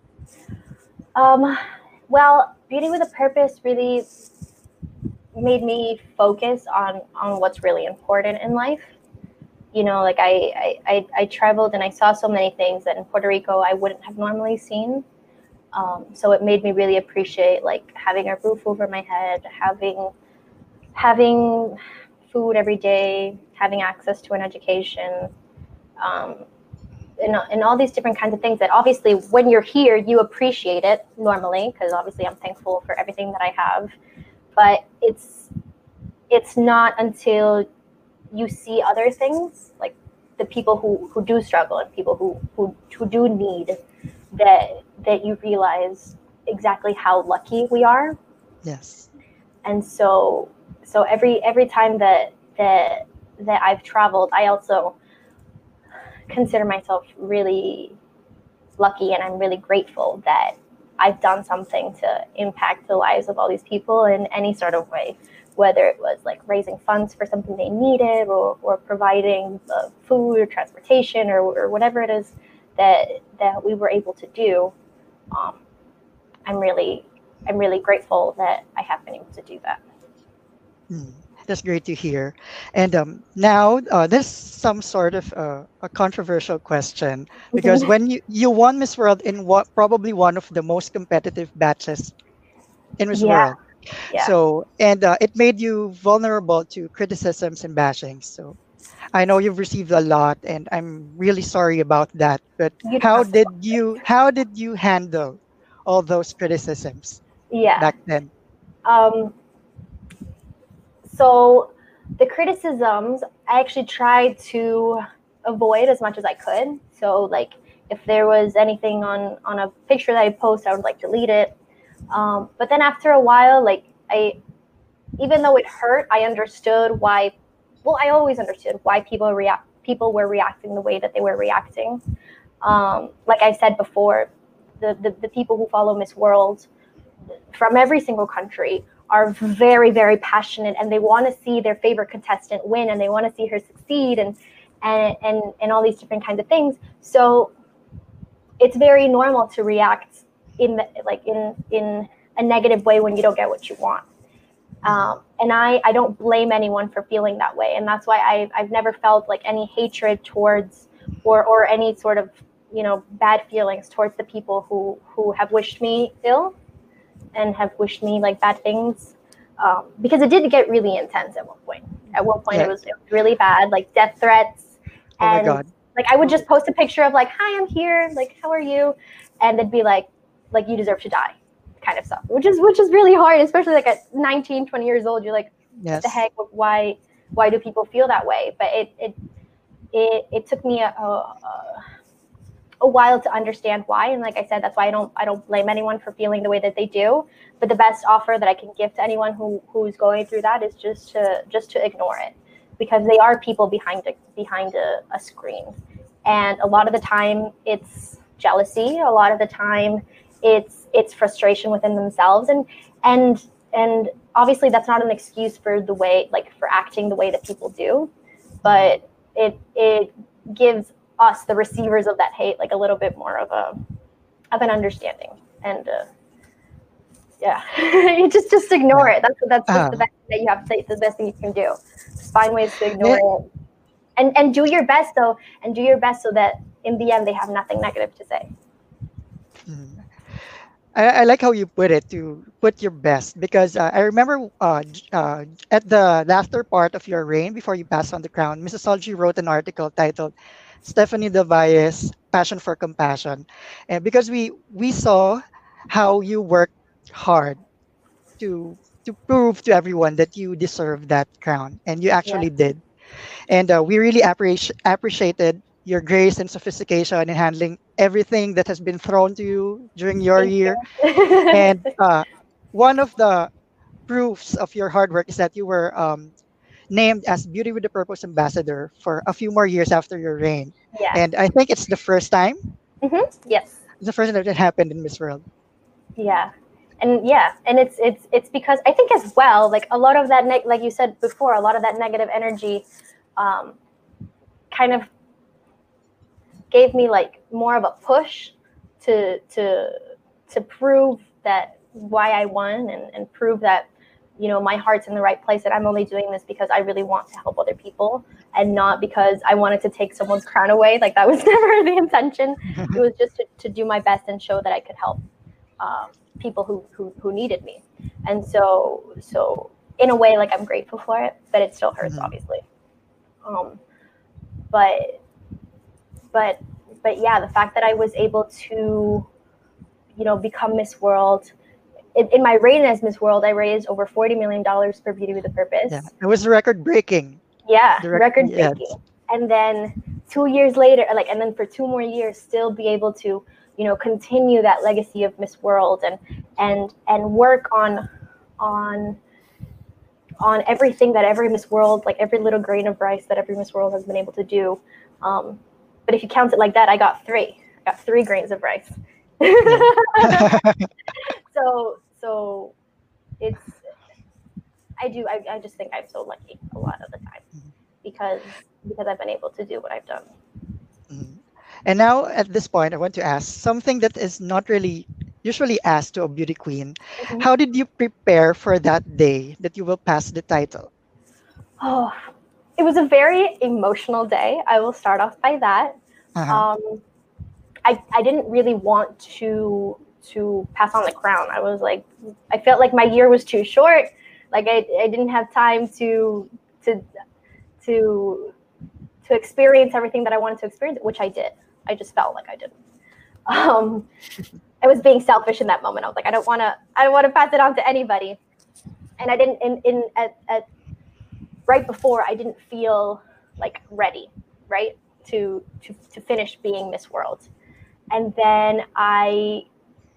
S3: Um, well, Beauty with a Purpose really made me focus on on what's really important in life. You know, like I I, I, traveled and I saw so many things that in Puerto Rico I wouldn't have normally seen. Um, so it made me really appreciate like having a roof over my head, having having food every day, having access to an education, um, and, and all these different kinds of things that obviously when you're here you appreciate it normally because obviously i'm thankful for everything that i have. But it's it's not until you see other things like the people who who do struggle and people who who, who do need that that you realize exactly how lucky we are.
S1: Yes.
S3: And so so every every time that that that i've traveled i also consider myself really lucky and i'm really grateful that I've done something to impact the lives of all these people in any sort of way, whether it was like raising funds for something they needed or, or providing the food or transportation or, or whatever it is that that we were able to do. Um, I'm really I'm really grateful that I have been able to do that.
S1: Mm. That's great to hear. And um, now, uh, this some sort of uh, a controversial question because when you, you won Miss World in what probably one of the most competitive batches in Miss
S3: Yeah.
S1: World,
S3: Yeah.
S1: so and uh, it made you vulnerable to criticisms and bashings. So I know you've received a lot, and I'm really sorry about that. But
S3: You
S1: how did you how did you handle all those criticisms
S3: yeah.
S1: back then?
S3: Um, so the criticisms I actually tried to avoid as much as I could. So like if there was anything on on a picture that I post, I would like delete it. Um, but then after a while, like I, even though it hurt, I understood why. Well, I always understood why people react. People were reacting the way that they were reacting. Um, like I said before, the, the the people who follow Miss World from every single country are very very passionate and they want to see their favorite contestant win and they want to see her succeed and and and, and all these different kinds of things. So it's very normal to react in the, like in in a negative way when you don't get what you want. Um, and I, I don't blame anyone for feeling that way and that's why I've, i've never felt like any hatred towards or or any sort of you know bad feelings towards the people who who have wished me ill and have wished me like bad things um, because it did get really intense at one point. At one point,
S1: Yeah.
S3: it, was, it was really bad, like death threats.
S1: Oh
S3: and like I would just post a picture of like, "Hi, I'm here. Like, how are you?" And they'd be like, "Like you deserve to die," kind of stuff. Which is which is really hard, especially like at 19, 20 years old. You're like,
S1: Yes.
S3: "The heck? Why? Why do people feel that way?" But it it it, it took me a, a a while to understand why and like i said that's why i don't i don't blame anyone for feeling the way that they do but the best offer that i can give to anyone who who's going through that is just to just to ignore it because they are people behind a behind a, a screen and a lot of the time it's jealousy a lot of the time it's it's frustration within themselves and and and obviously that's not an excuse for the way like for acting the way that people do but it it gives us the receivers of that hate like a little bit more of a of an understanding and uh, yeah you just just ignore it that's that's, that's
S1: Uh-huh.
S3: the best thing that you have to the best thing you can do just find ways to ignore
S1: Yeah.
S3: it and and do your best though and do your best so that in the end they have nothing negative to say
S1: Mm. I, I like how you put it to put your best because uh, I remember uh, uh, at the latter part of your reign before you passed on the crown, Missosology wrote an article titled "Stephanie Del Valle's: Passion for Compassion," and because we we saw how you worked hard to to prove to everyone that you deserve that crown, and you actually did, and uh, we really appreciate appreciated your grace and sophistication in handling everything that has been thrown to you during your
S3: Thank
S1: year.
S3: you.
S1: And uh, one of the proofs of your hard work is that you were um, named as Beauty with a Purpose ambassador for a few more years after your reign.
S3: yeah.
S1: And I think it's the first time,
S3: hmm yes.
S1: It's the first time that it happened in Miss World.
S3: yeah. And yeah. And it's it's it's because i think as well like a lot of that neg- like you said before a lot of that negative energy um kind of gave me like more of a push to to to prove that why i won and, and prove that you know my heart's in the right place and i'm only doing this because i really want to help other people and not because i wanted to take someone's crown away. Like that was never the intention. It was just to, to do my best and show that i could help um, people who, who who needed me. And so so in a way like i'm grateful for it but it still hurts
S1: Mhm.
S3: obviously. Um but but but yeah the fact that i was able to you know become miss world in, in my reign as miss world i raised over 40 million dollars for beauty with a purpose.
S1: Yeah, it was record breaking.
S3: yeah
S1: rec-
S3: record
S1: yes.
S3: breaking. And then two years later like and then for two more years still be able to you know continue that legacy of miss world and and and work on on on everything that every miss world like every little grain of rice that every miss world has been able to do. Um, but if you count it like that i got three. I got three grains of rice so so it's i do I, I just think i'm so lucky a lot of the time
S1: Mhm.
S3: because because i've been able to do what i've done
S1: Mhm. And now at this point, I want to ask something that is not really usually asked to a beauty queen.
S3: Mhm.
S1: How did you prepare for that day that you will pass the title?
S3: oh it was a very emotional day i will start off by that
S1: Uh-huh.
S3: um I, I didn't really want to to pass on the crown. I was like i felt like my year was too short. Like i, I didn't have time to to to to experience everything that i wanted to experience which i did. I just felt like i didn't. Um i was being selfish in that moment. I was like i don't want to i don't want to pass it on to anybody. And i didn't in in at, at right before i didn't feel like ready right to to to finish being miss world. And then i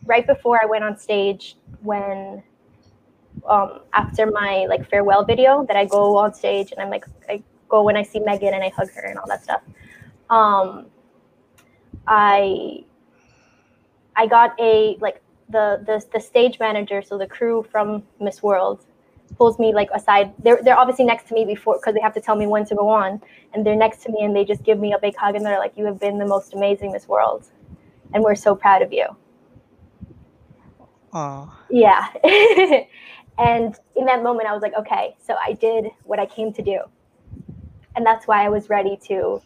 S3: right before i went on stage when um after my like farewell video that i go on stage and i'm like i go when i see megan and i hug her and all that stuff um i i got a like the the, the stage manager so the crew from miss world pulls me like aside. They're, they're obviously next to me before because they have to tell me when to go on and they're next to me and they just give me a big hug and they're like you have been the most amazing miss world and we're so proud of you
S1: Oh,
S3: yeah and in that moment i was like okay so i did what i came to do and that's why i was ready to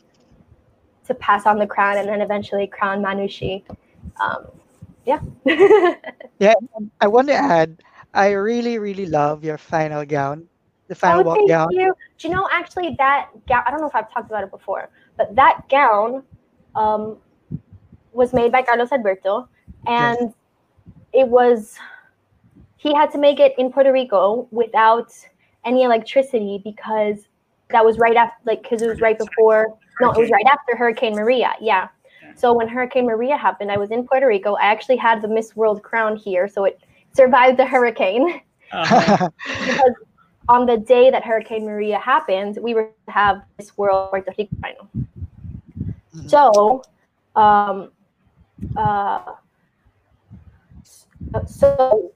S3: to pass on the crown and then eventually crown manushi um, yeah
S1: yeah. I want to add, I really, really love your final gown, the final
S3: oh,
S1: walk
S3: thank
S1: gown.
S3: you. Do you know actually that gown? I don't know if I've talked about it before, but that gown um, was made by Carlos Alberto, and it was he had to make it in Puerto Rico without any electricity because that was right after, like, because it was right before. No, it was right after Hurricane Maria. Yeah. So when Hurricane Maria happened, I was in Puerto Rico. I actually had the Miss World crown here, so it survived the hurricane.
S2: Uh-huh.
S3: because on the day that Hurricane Maria happened, we were to have Miss World Puerto Rico final.
S1: Mhm.
S3: So, um, uh, so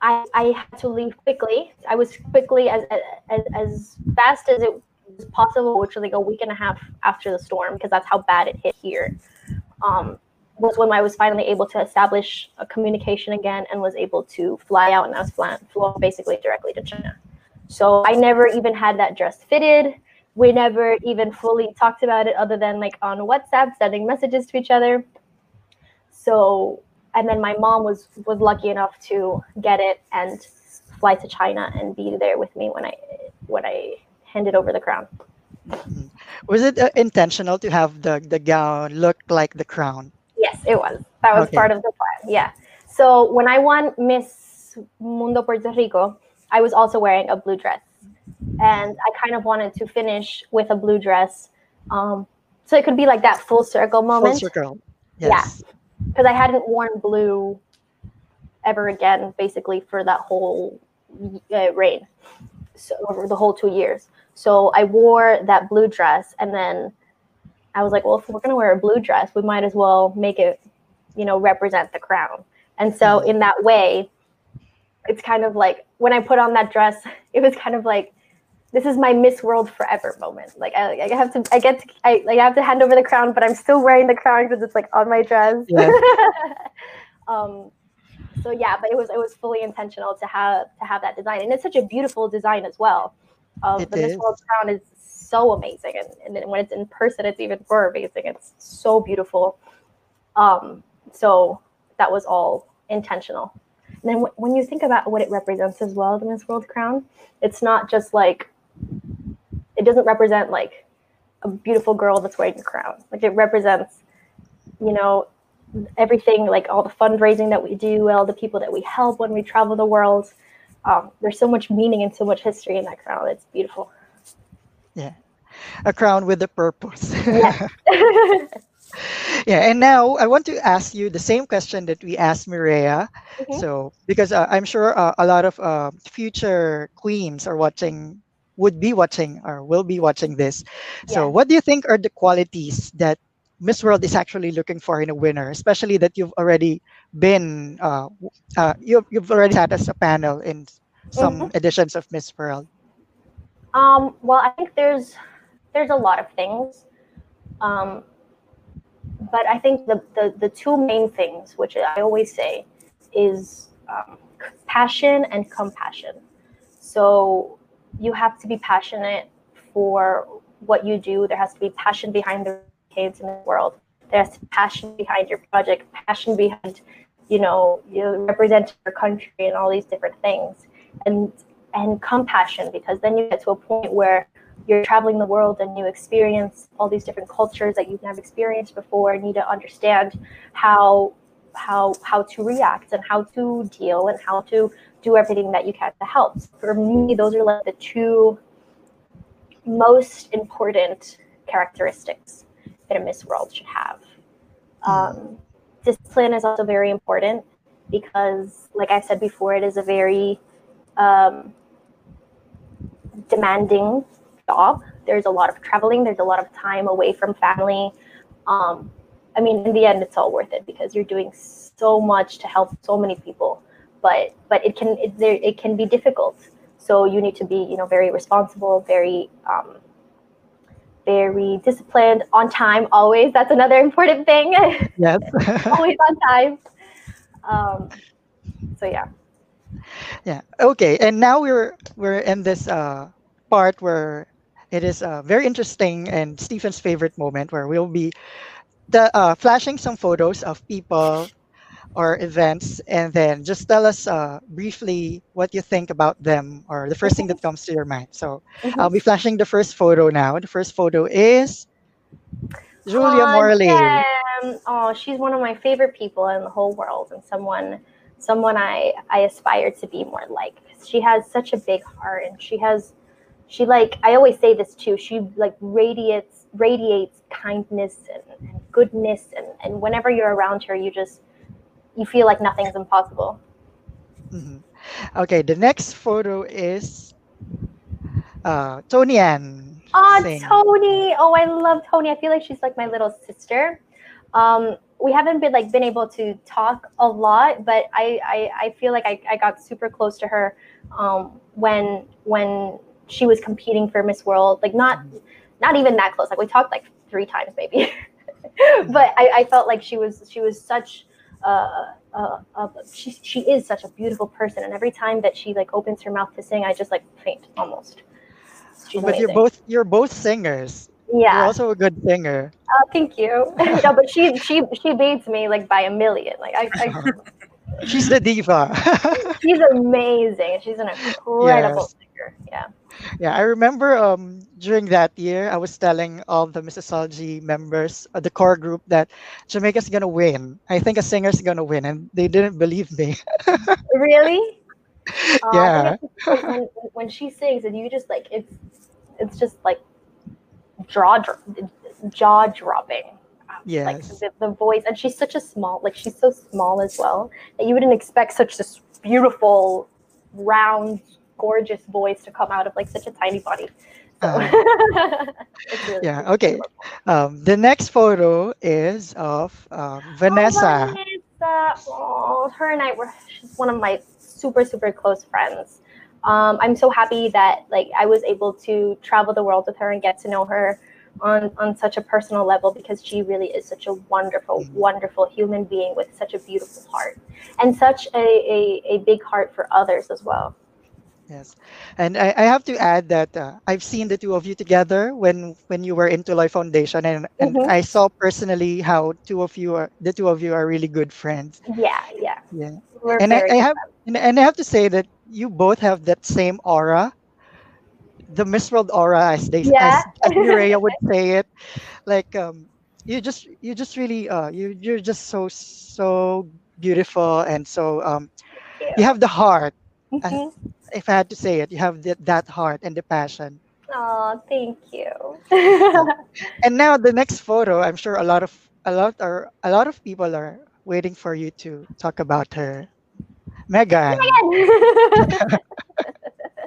S3: I, I had to leave quickly. I was quickly as, as as fast as it was possible, which was like a week and a half after the storm, because that's how bad it hit here. Um, was when I was finally able to establish a communication again and was able to fly out, and I was flying, basically directly to China. So I never even had that dress fitted. We never even fully talked about it, other than like on WhatsApp, sending messages to each other. So, and then my mom was was lucky enough to get it and fly to China and be there with me when I when I handed over the crown.
S1: Was it uh, intentional to have the, the gown look like the crown?
S3: Yes, it was. That was
S1: Okay.
S3: part of the plan. Yeah. So when I won Miss Mundo Puerto Rico, I was also wearing a blue dress, and I kind of wanted to finish with a blue dress, um, so it could be like that full circle moment.
S1: Full circle.
S3: Yeah. Because I hadn't worn blue ever again, basically for that whole uh, reign, so over the whole two years. So I wore that blue dress, and then I was like, well, if we're gonna wear a blue dress, we might as well make it, you know, represent the crown. And so
S1: Mhm.
S3: in that way, it's kind of like when I put on that dress, it was kind of like this is my Miss World forever moment. Like I, I have to, I get to, I like I have to hand over the crown, but I'm still wearing the crown because it's like on my dress.
S1: Yes.
S3: um, so yeah, but it was it was fully intentional to have to have that design, and it's such a beautiful design as well. Um, the Miss. World crown is so amazing, and, and when it's in person, it's even more amazing. It's so beautiful. Um, so that was all intentional. And then wh- when you think about what it represents as well, the Miss World crown, it's not just like it doesn't represent like a beautiful girl that's wearing a crown. Like it represents, you know, everything like all the fundraising that we do, all the people that we help when we travel the world. Um, there's so much meaning and so much history in that crown. It's beautiful.
S1: Yeah, a crown with a purpose.
S3: Yeah.
S1: yeah, and now I want to ask you the same question that we asked Mireia.
S3: Mhm.
S1: So, because uh, I'm sure uh, a lot of uh, future queens are watching, would be watching, or will be watching this. So,
S3: Yeah.
S1: what do you think are the qualities that Miss World is actually looking for in a winner, especially that you've already been, uh, uh, you've, you've already had as a panel in some editions of Miss World?
S3: Um, well, I think there's there's a lot of things, um, but I think the, the the two main things, which I always say, is um, passion and compassion. So you have to be passionate for what you do. There has to be passion behind the kids in the world. There's passion behind your project, passion behind, you know, you represent your country and all these different things, and and compassion because then you get to a point where you're traveling the world and you experience all these different cultures that you've never experienced before and need to understand how how how to react and how to deal and how to do everything that you can to help for me those are like the two most important characteristics that a miss world should have um, discipline is also very important because like i said before it is a very um, demanding job. There's a lot of traveling. There's a lot of time away from family. Um, I mean, in the end, it's all worth it because you're doing so much to help so many people. But but it can it, there, it can be difficult. So you need to be you know very responsible, very um, very disciplined, on time always. That's another important thing.
S1: Yes.
S3: always on time. Um, so yeah.
S1: Yeah. Okay. And now we're we're in this uh, part where it is uh, very interesting and Stephen's favorite moment where we'll be the uh, flashing some photos of people or events and then just tell us uh, briefly what you think about them or the first thing that comes to your mind. So
S3: Mhm.
S1: I'll be flashing the first photo now. The first photo is Julia Morley.
S3: Oh, she's one of my favorite people in the whole world, and someone, someone I I aspire to be more like. She has such a big heart, and she has, she like I always say this too. She like radiates radiates kindness and, and goodness, and and whenever you're around her, you just you feel like nothing's impossible.
S1: Mhm. Okay, the next photo is uh, Toni-Ann.
S3: Oh. Toni! Oh, I love Toni. I feel like she's like my little sister. Um, we haven't been like been able to talk a lot, but I I, I feel like I, I got super close to her um, when when she was competing for Miss World. Like not not even that close. Like we talked like three times maybe, but I, I felt like she was she was such. Uh, uh, uh, she she is such a beautiful person, and every time that she like opens her mouth to sing, I just like faint almost. She's
S1: but you're both you're both singers.
S3: Yeah.
S1: You're also a good singer.
S3: Oh, thank you. no, but she she she beats me like by a million. Like I, I
S1: She's the diva.
S3: she's amazing. She's an incredible
S1: Yes.
S3: singer. Yeah.
S1: Yeah, I remember um during that year I was telling all the Missosology members of the core group that Jamaica's gonna win. I think a singer's gonna win, and they didn't believe me.
S3: Really? Uh,
S1: Yeah.
S3: when, when she sings and you just like it's it's just like jaw jaw dropping. Like the, the voice, and she's such a small, like she's so small as well that you wouldn't expect such this beautiful, round, gorgeous voice to come out of like such a tiny body. So, it's really-
S1: Yeah,
S3: it's
S1: okay. Um, the next photo is of um, Vanessa.
S3: Oh, Vanessa. Oh, her and I were. She's one of my super super close friends. Um, I'm so happy that like I was able to travel the world with her and get to know her on on such a personal level because she really is such a wonderful,
S1: Mhm.
S3: wonderful human being with such a beautiful heart and such a, a, a big heart for others as well.
S1: Yes, and I, I have to add that uh, I've seen the two of you together when when you were in Tuloy Foundation, and and
S3: Mhm.
S1: I saw personally how two of you are the two of you are really good friends.
S3: Yeah, yeah.
S1: Yeah,
S3: We're
S1: and I, I have and, and I have to say that you both have that same aura, the Miss World aura, as they
S3: Yeah.
S1: as, as Mireia would say it, like um, you just you just really uh you you're just so so beautiful and so um
S3: friends.
S1: you have the heart.
S3: Mhm.
S1: If I had to say it, you have that that heart and the passion.
S3: Oh, thank you.
S1: And now the next photo, I'm sure a lot of a lot or a lot of people are waiting for you to talk about her. Megan.
S3: Megan.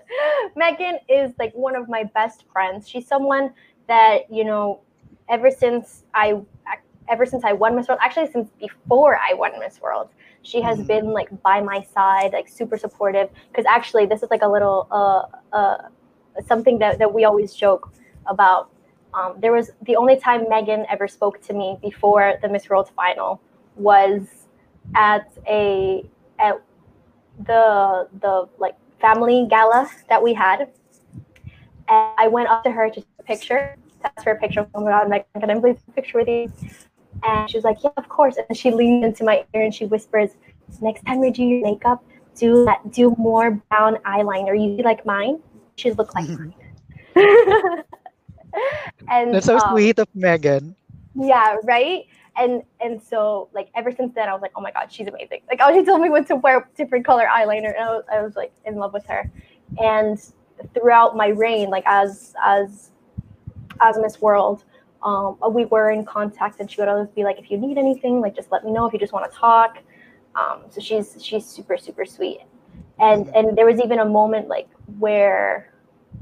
S3: Megan is like one of my best friends. She's someone that you know, ever since I, ever since I won Miss World, actually since before I won Miss World, she has
S1: Mhm.
S3: been like by my side, like super supportive. Because actually, this is like a little uh uh something that that we always joke about. Um, there was the only time Megan ever spoke to me before the Miss World final was at a at the the like family gala that we had. And I went up to her to take a picture, ask for a picture. Oh my god, Megan, can I please take a picture with you? And she was like, Yeah, of course. And she leaned into my ear and she whispers, Next time you do your makeup, do that do more brown eyeliner. You like mine? She look like mine. and
S1: That's so
S3: um,
S1: sweet of Megan.
S3: yeah, right. And and so like ever since then, I was like, oh my god, she's amazing. Like, oh, she told me what to wear, different color eyeliner, and I was, I was like in love with her. And throughout my reign, like as as as Miss World, um, we were in contact, and she would always be like, if you need anything, like just let me know. If you just want to talk, um, so she's she's super super sweet. And and there was even a moment like where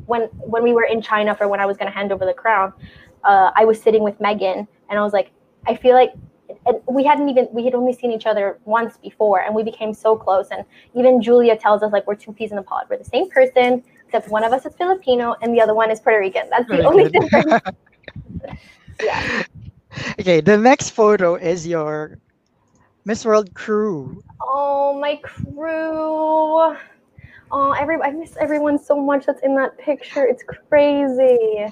S3: when when we were in China for when I was going to hand over the crown, uh, I was sitting with Megan, and I was like, I feel like and we hadn't even we had only seen each other once before, and we became so close. And even Julia tells us like we're two peas in a pod. We're the same person, except one of us is Filipino and the other one is Puerto Rican. That's the
S1: Very
S3: only
S1: good.
S3: difference. Yeah.
S1: okay, the next photo is your Miss World crew.
S3: Oh, my crew. Oh, every I miss everyone so much that's in that picture. It's crazy.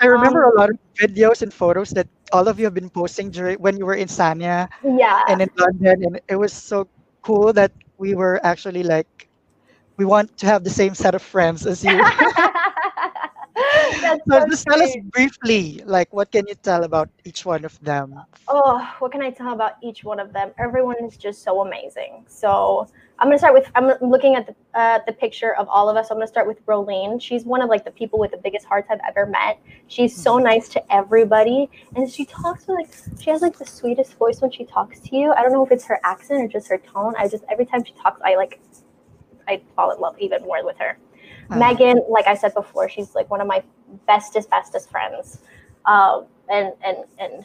S1: I remember
S3: Um,
S1: a lot of videos and photos that all of you have been posting during when you were in Sanya
S3: Yeah.
S1: and in London, and it was so cool that we were actually like, we want to have the same set of friends as you. So
S3: so
S1: just tell us briefly, like, what can you tell about each one of them?
S3: Oh, what can I tell about each one of them? Everyone is just so amazing. So I'm gonna start with I'm looking at the uh, the picture of all of us. I'm gonna start with Rolene. She's one of like the people with the biggest hearts I've ever met. She's so nice to everybody, and she talks with like she has like the sweetest voice when she talks to you. I don't know if it's her accent or just her tone. I just every time she talks, I like I fall in love even more with her.
S1: Uh,
S3: Megan, like I said before, she's like one of my bestest, bestest friends. Um, and and and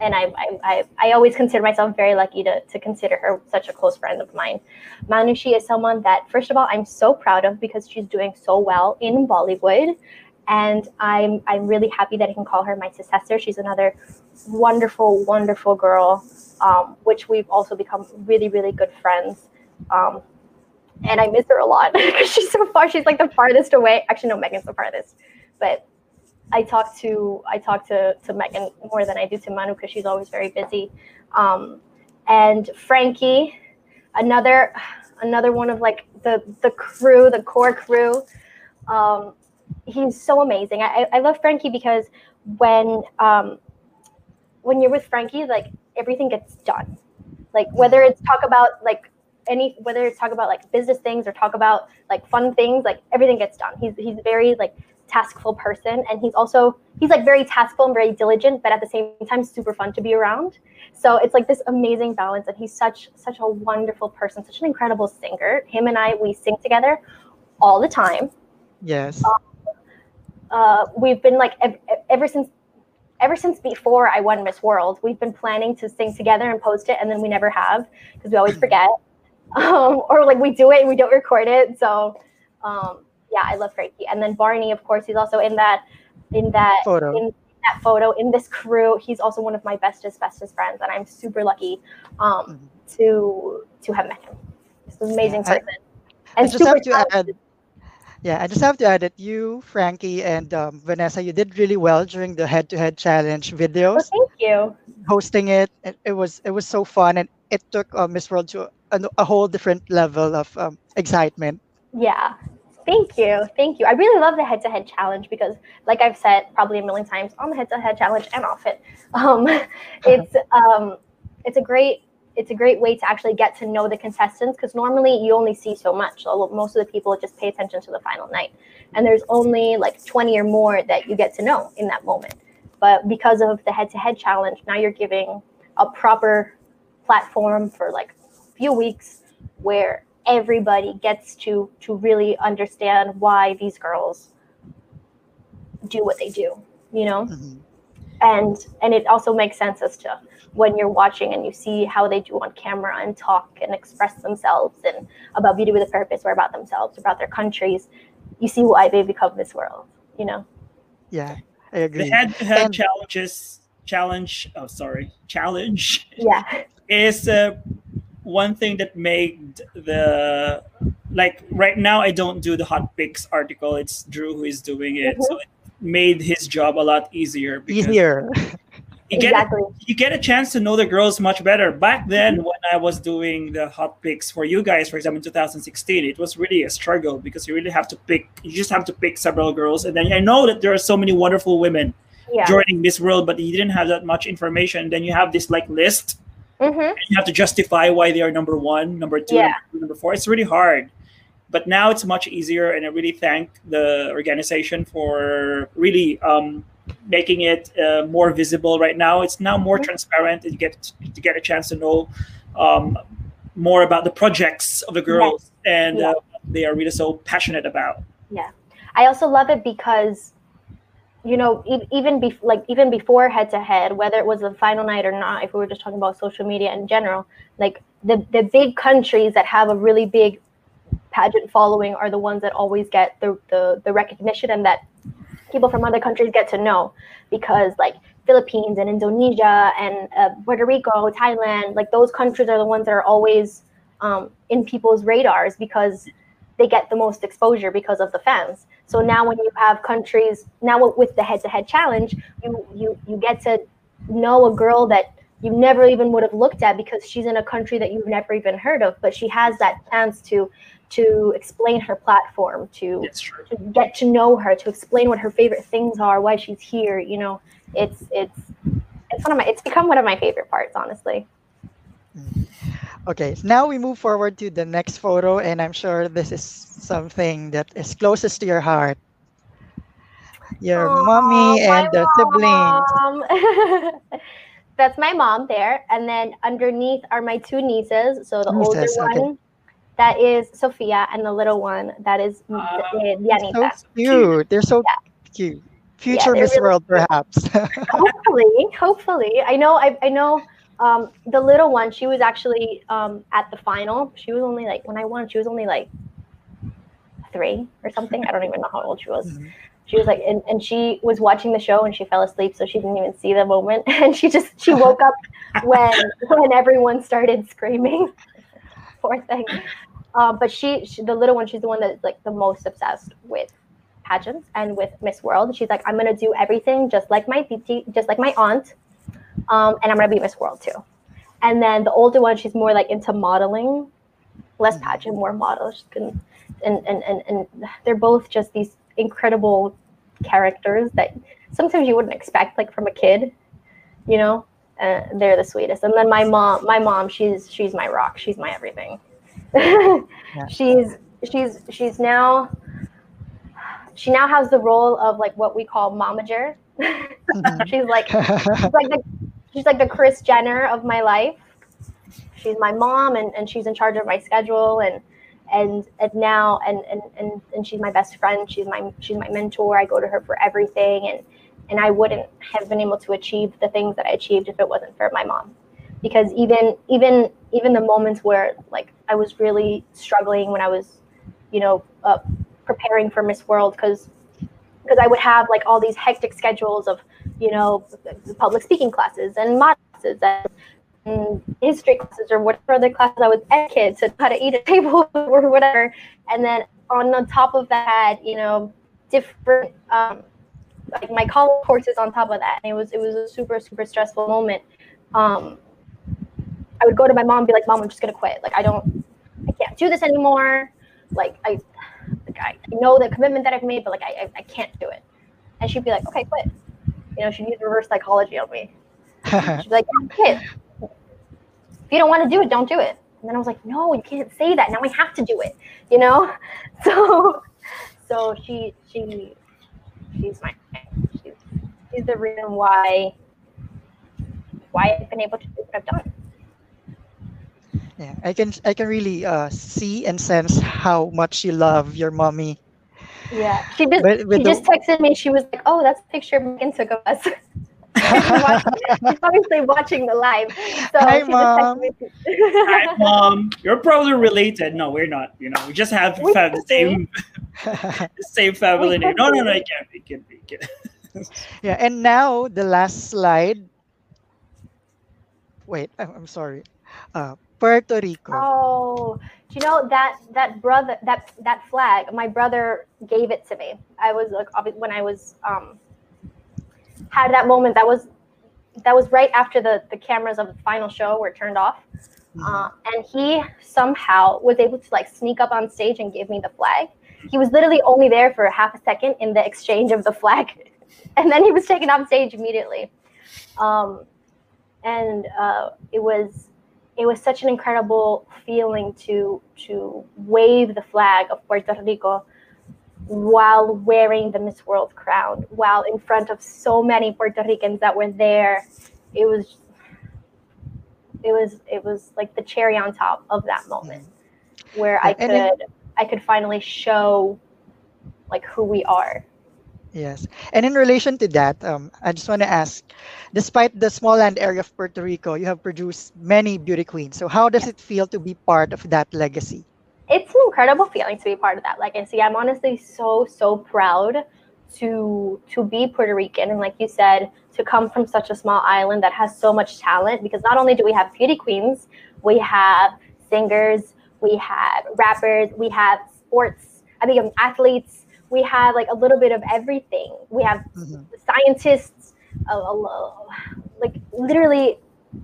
S3: and I, I, I, always consider myself very lucky to, to consider her such a close friend of mine. Manushi is someone that, first of all, I'm so proud of because she's doing so well in Bollywood. And I'm, I'm really happy that I can call her my successor. She's another wonderful, wonderful girl, um, which we've also become really, really good friends. Um, and I miss her a lot because she's so far. She's like the farthest away. Actually, no, Megan's the farthest. But I talk to I talk to to Megan more than I do to Manu because she's always very busy. Um, and Frankie, another another one of like the the crew, the core crew. Um, he's so amazing. I, I love Frankie because when um, when you're with Frankie, like everything gets done. Like whether it's talk about like any whether it's talk about like business things or talk about like fun things, like everything gets done. He's he's very like taskful person and he's also he's like very taskful and very diligent but at the same time super fun to be around so it's like this amazing balance and he's such such a wonderful person such an incredible singer him and i we sing together all the time
S1: yes.
S3: uh, we've been like ev- ever since ever since before i won miss world we've been planning to sing together and post it and then we never have because we always forget um, or like we do it and we don't record it so um, yeah, I love Frankie. And then Barney, of course, he's also in that in that
S1: Photo.
S3: in that photo in this crew. He's also one of my bestest bestest friends, and I'm super lucky um,
S1: Mhm.
S3: to to have met him. He's an amazing
S1: I-
S3: person. And
S1: I just
S3: super
S1: have to add, yeah, I just have to add that you, Frankie, and um, Vanessa, you did really well during the head-to-head challenge
S3: Well, thank you.
S1: Hosting it, it, it was it was so fun, and it took uh, Miss World to a, a whole different level of um, excitement.
S3: Yeah. Thank you. Thank you. I really love the head to head challenge because, like I've said probably a million times on the head to head challenge and off it, um, it's um, it's a great it's a great way to actually get to know the contestants because normally you only see so much. So most of the people just pay attention to the final night, and there's only like 20 or more that you get to know in that moment. But because of the head to head challenge, now you're giving a proper platform for like few weeks where everybody gets to to really understand why these girls do what they do you know
S1: Mhm.
S3: and and it also makes sense as to when you're watching and you see how they do on camera and talk and express themselves and about beauty with a purpose or about themselves about their countries you see why they become miss world you know
S1: Yeah, I
S2: The
S1: agree.
S2: head-to-head
S1: And-
S2: challenges challenge. Oh, sorry, challenge
S3: yeah
S2: is uh, one thing that made the like right now I don't do the hot picks article. It's Drew who is doing it,
S3: Mhm.
S2: so it made his job a lot easier. because
S1: Easier.
S2: You get
S3: exactly
S2: you get a chance to know the girls much better. Back then, when I was doing the hot picks for you guys, for example, in 2016, it was really a struggle because you really have to pick. You just have to pick several girls, and then I know that there are so many wonderful women
S3: yeah
S2: joining Miss World, but you didn't have that much information. Then you have this like list,
S3: hmm
S2: you have to justify why they are number one, number two,
S3: Yeah.
S2: number, number four. It's really hard. But now it's much easier, and I really thank the organization for really um, making it uh, more visible. Right now, it's now more
S3: Mhm.
S2: transparent, and you get to get a chance to know um, more about the projects of the girls, and
S3: Yeah.
S2: uh, they are really so passionate about.
S3: Yeah, I also love it because, you know, even be- like even before head to head, whether it was the final night or not, if we were just talking about social media in general, like the the big countries that have a really big pageant following are the ones that always get the the, the recognition and that people from other countries get to know because like Philippines and Indonesia and uh, Puerto Rico, Thailand, like those countries are the ones that are always um, in people's radars because they get the most exposure because of the fans. So now when you have countries now with the head-to-head challenge, you you you get to know a girl that you never even would have looked at because she's in a country that you've never even heard of, but she has that chance to to explain her platform, to to get to know her, to explain what her favorite things are, why she's here. You know, it's it's it's one of my it's become one of my favorite parts, honestly.
S1: Mm-hmm. Okay, now we move forward to the next photo, and I'm sure this is something that is closest to your heart. Your
S3: Aw,
S1: mommy and the siblings.
S3: That's my mom there, and then underneath are my two nieces. So the older
S1: Nieces, okay.
S3: one, that is Sophia, and the little one, that is uh,
S1: So cute. They're so cute. Future
S3: they're
S1: Miss
S3: really
S1: World,
S3: cute.
S1: perhaps.
S3: hopefully, hopefully. I know. I, I know. Um, the little one, she was actually um, at the final. She was only like when I won. She was only like three or something. I don't even know how old she was.
S1: Mhm.
S3: She was like, and, and she was watching the show and she fell asleep, so she didn't even see the moment. And she just she woke up when when everyone started screaming. Poor thing. Um, but she, she, the little one, she's the one that's like the most obsessed with pageants and with Miss World. She's like, I'm gonna do everything just like my titi, just like my aunt, um, and I'm gonna be Miss World too. And then the older one, she's more like into modeling, less pageant, more model. She can, and, and and and they're both just these incredible characters that sometimes you wouldn't expect, like from a kid, you know. Uh, they're the sweetest. And then my mom, my mom, she's she's my rock. She's my everything. She's she's she's now she now has the role of like what we call momager.
S1: Mhm.
S3: she's like she's like the she's like the Chris Jenner of my life. She's my mom and, and she's in charge of my schedule and and and now and, and and and she's my best friend. She's my she's my mentor. I go to her for everything and and I wouldn't have been able to achieve the things that I achieved if it wasn't for my mom. Because even even even the moments where like I was really struggling when I was, you know, uh, preparing for Miss World because because I would have like all these hectic schedules of you know, public speaking classes and math classes and history classes or whatever other classes I was ed kids to how to eat a table or whatever. And then on the top of that, you know, different um, like my college courses on top of that. And it was it was a super super stressful moment. Um, I would go to my mom and be like, "Mom, I'm just gonna quit. Like I don't, I can't do this anymore. Like I, like I know the commitment that I've made, but like I, I, I can't do it." And she'd be like, "Okay, quit." You know, she'd use reverse psychology on me. she'd be like, "Quit. If you don't want to do it, don't do it." And then I was like, "No, you can't say that. Now I have to do it." You know, so so she she she's my she's, she's the reason why why I've been able to do what I've done.
S1: Yeah, I can I can really uh, see and sense how much you love your mommy.
S3: Yeah, she just
S1: With- with
S3: she
S1: the-
S3: just texted me. She was like, "Oh, that's a picture Megan took of us." She's She's obviously watching the live. So
S1: Hi, Mom.
S2: Hi, mom. You're probably related. No, we're not. You know, we just have,
S3: We
S2: have the
S3: could be.
S2: same same family
S3: We
S2: name. No, no, no. It can't be. Can't be. Can't.
S1: yeah, and now the last slide. Wait, I'm, I'm sorry. Uh, Puerto Rico.
S3: Oh, do you know that that brother that that flag? My brother gave it to me. I was like when I was um had that moment. That was that was right after the the cameras of the final show were turned off. Uh, and he somehow was able to like sneak up on stage and give me the flag. He was literally only there for half a second in the exchange of the flag, and then he was taken off stage immediately. Um, and uh, it was it was such an incredible feeling to to wave the flag of Puerto Rico while wearing the Miss World crown, while in front of so many Puerto Ricans that were there. It was it was it was like the cherry on top of that moment where I could I could finally show like who we are.
S1: Yes. And in relation to that, um, I just want to ask, despite the small land area of Puerto Rico, you have produced many beauty queens. So how does it feel to be part of that legacy?
S3: it's an incredible feeling to be part of that legacy. I'm honestly so so proud to to be Puerto Rican and like you said, to come from such a small island that has so much talent because not only do we have beauty queens, we have singers, we have rappers, we have sports, I mean athletes, we have like a little bit of everything. We have
S1: Mhm.
S3: scientists, like literally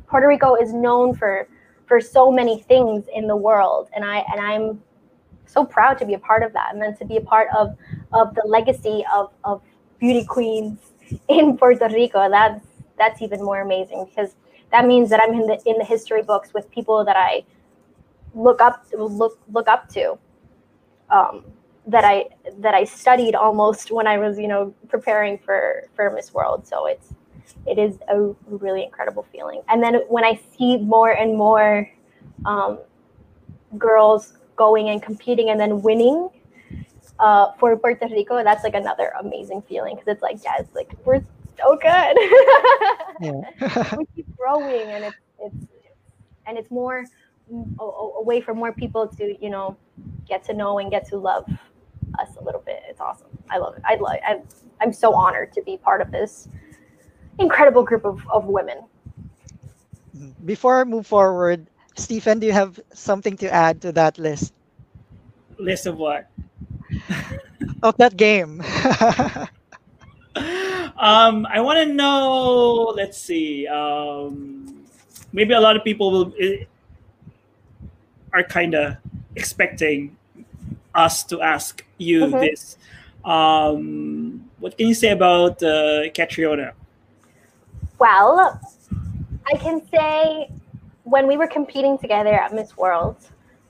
S3: Puerto Rico is known for for so many things in the world and I and I'm so proud to be a part of that and then to be a part of of the legacy of of beauty queens in Puerto Rico that's that's even more amazing because that means that I'm in the in the history books with people that I look up look look up to um that I that I studied almost when I was you know preparing for for Miss World so it's it is a really incredible feeling and then when I see more and more um, girls going and competing and then winning uh, for Puerto Rico, that's like another amazing feeling because it's like, yes, like we're so good.
S1: Yeah.
S3: we keep growing, and it's it's and it's more mm, a, a a way for more people to you know get to know and get to love us a little bit. It's awesome. I love it. I love. I'm I'm so honored to be part of this incredible group of, of women.
S1: Before I move forward, Stephen, do you have something to add to that list
S2: List of what?
S1: of that game?
S2: um, I want to know. Let's see. Um, maybe a lot of people will eh, are kind of expecting us to ask you
S3: Mhm.
S2: this. Um, what can you say about uh, Catriona?
S3: Well, I can say when we were competing together at Miss World,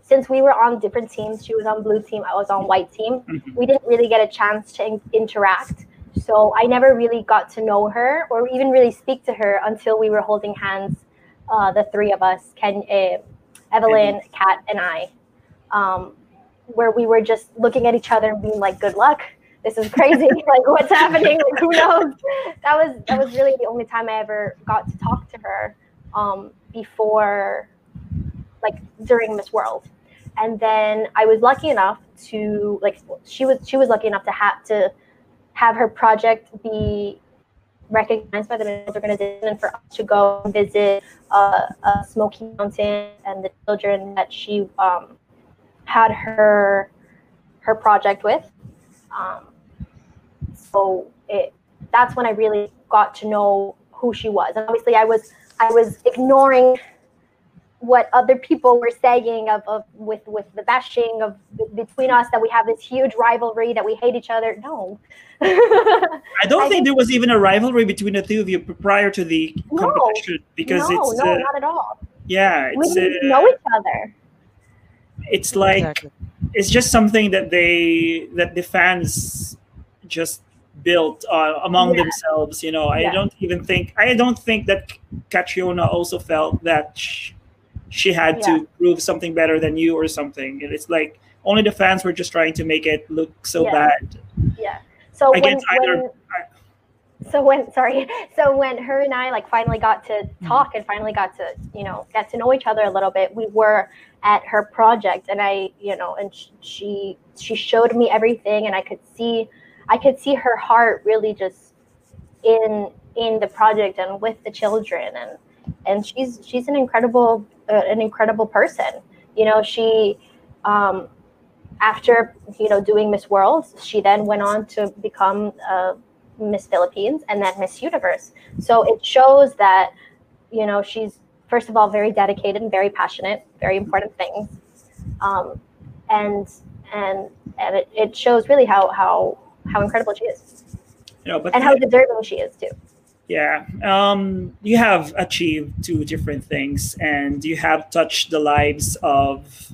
S3: since we were on different teams, she was on blue team, I was on white team,
S2: Mhm.
S3: we didn't really get a chance to in- interact. So I never really got to know her or even really speak to her until we were holding hands, uh, the three of us, Ken, uh, Evelyn, Kat, and I, um, where we were just looking at each other and being like, "Good luck." This is crazy. like, what's happening? Like, who knows? That was that was really the only time I ever got to talk to her um, before, like during Miss World, and then I was lucky enough to like she was she was lucky enough to have to have her project be recognized by the Miss organization and for us to go and visit uh, uh, Smoky Mountain and the children that she um, had her her project with. Um, so it that's when I really got to know who she was. And obviously, I was I was ignoring what other people were saying of, of with with the bashing of between us that we have this huge rivalry that we hate each other. No,
S2: I don't I think, think, there was even a rivalry between the two of you prior to the competition
S3: no,
S2: because
S3: no,
S2: it's
S3: no, uh, not at all.
S2: Yeah,
S3: we didn't uh, know each other.
S2: It's like exactly. it's just something that they that the fans just built uh, among yeah. themselves. You know, I don't even think I don't think that Catriona also felt that she, she had yeah. to prove something better than you or something. It's like only the fans were just trying to make it look so bad.
S3: Yeah. So Against when, either, when, so when sorry, so when her and I like finally got to mm-hmm. talk and finally got to you know get to know each other a little bit, we were at her project and I you know and she she showed me everything and I could see I could see her heart really just in in the project and with the children and and she's she's an incredible uh, an incredible person you know she um after you know doing miss world she then went on to become uh, miss philippines and then miss universe so it shows that you know she's first of all very dedicated and very passionate very important things um, and and and it, it shows really how how how incredible she is. You know, but and how deserving she is too.
S2: Yeah, um, you have achieved two different things, and you have touched the lives of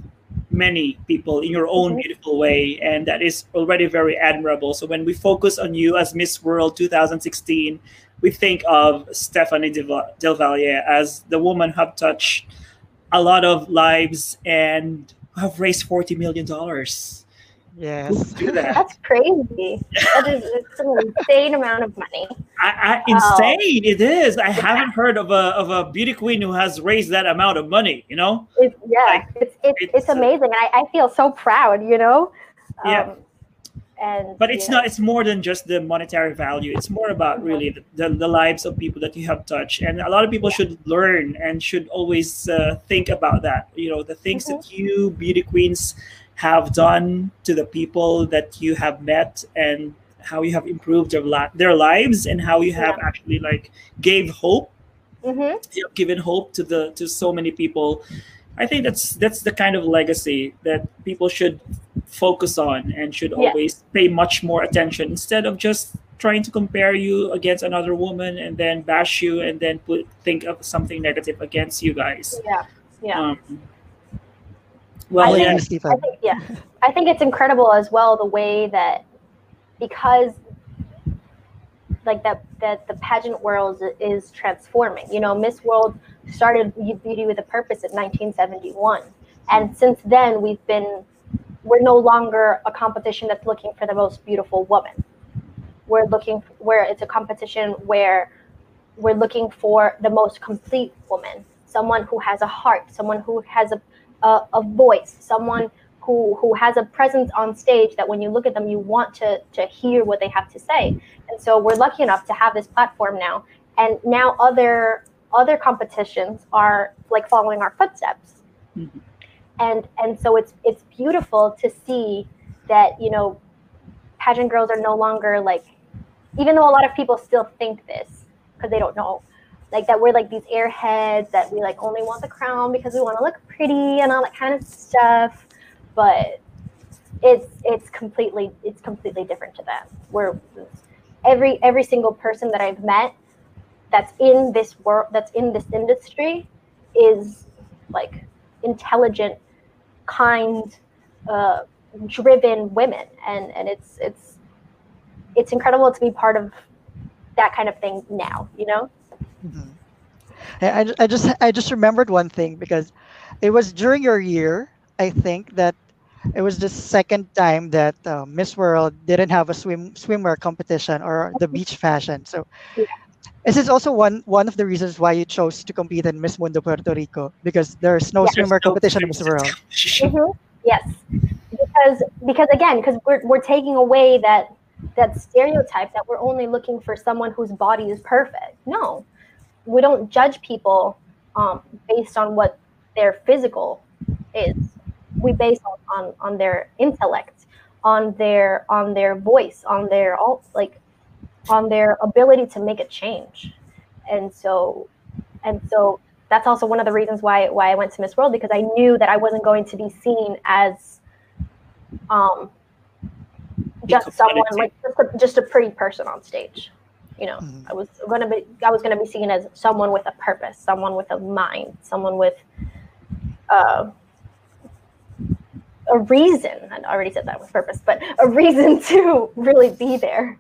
S2: many people in your own mm-hmm. beautiful way, and that is already very admirable. So when we focus on you as Miss World 2016, we think of Stephanie Del Valle as the woman who have touched a lot of lives and have raised 40 million dollars
S1: Yes.
S2: Do that.
S3: That's crazy. that is it's an insane amount of money.
S2: I, I, insane it is. I yeah. haven't heard of a of a beauty queen who has raised that amount of money, you know?
S3: It's, yeah, like, it's, it's, it's, it's, amazing. I, I feel so proud, you know?
S2: Yeah. Um,
S3: and,
S2: but it's yeah. not it's more than just the monetary value it's more about mm-hmm. really the, the, the, lives of people that you have touched and a lot of people should learn and should always uh, think about that you know the things mm-hmm. that you beauty queens have done to the people that you have met and how you have improved their, la- their lives and how you have yeah. actually like gave hope
S3: mm-hmm.
S2: you have given hope to the to so many people i think that's that's the kind of legacy that people should focus on and should yeah. always pay much more attention instead of just trying to compare you against another woman and then bash you and then put think of something negative against you guys
S3: yeah yeah um,
S2: well,
S3: I think, I think, yeah, I think it's incredible as well the way that because like that that the pageant world is transforming. You know, Miss World started Beauty with a Purpose in 1971, and since then we've been we're no longer a competition that's looking for the most beautiful woman. We're looking where it's a competition where we're looking for the most complete woman, someone who has a heart, someone who has a a, a voice, someone who who has a presence on stage that when you look at them, you want to to hear what they have to say. And so we're lucky enough to have this platform now, and now other other competitions are like following our footsteps. Mm-hmm. And and so it's it's beautiful to see that you know pageant girls are no longer like even though a lot of people still think this because they don't know like that we're like these airheads that we like only want the crown because we want to look pretty and all that kind of stuff. But it's it's completely it's completely different to them. We're every every single person that i've met that's in this world that's in this industry is like intelligent kind uh, driven women. And and it's it's it's incredible to be part of that kind of thing now you know
S1: Mm-hmm. I, I just I just remembered one thing because it was during your year I think that it was the second time that uh, Miss World didn't have a swim swimwear competition or the beach fashion. So yeah. this is also one one of the reasons why you chose to compete in Miss Mundo Puerto Rico because there's no yeah, swimwear competition in Miss World.
S3: Mm-hmm. Yes, because because again because we're we're taking away that that stereotype that we're only looking for someone whose body is perfect. No, we don't judge people um, based on what their physical is. We base on, on on their intellect, on their on their voice, on their all like on their ability to make a change. And so and so that's also one of the reasons why why I went to Miss World because I knew that I wasn't going to be seen as um just someone like just a, just a pretty person on stage. You know, mm-hmm. I was gonna be I was gonna be seen as someone with a purpose, someone with a mind, someone with uh, a reason. I already said that with purpose, but a reason to really be there.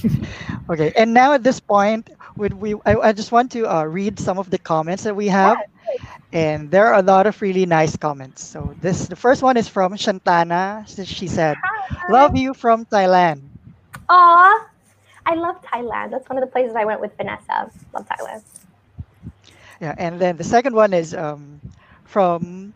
S1: okay, and now at this point, would we? I, I just want to uh, read some of the comments that we have, and there are a lot of really nice comments. So this, the first one is from Shantana. She said, Hi. "Love you from Thailand."
S3: Aw, I love Thailand. That's one of the places I went with Vanessa. Love Thailand.
S1: Yeah, and then the second one is um, from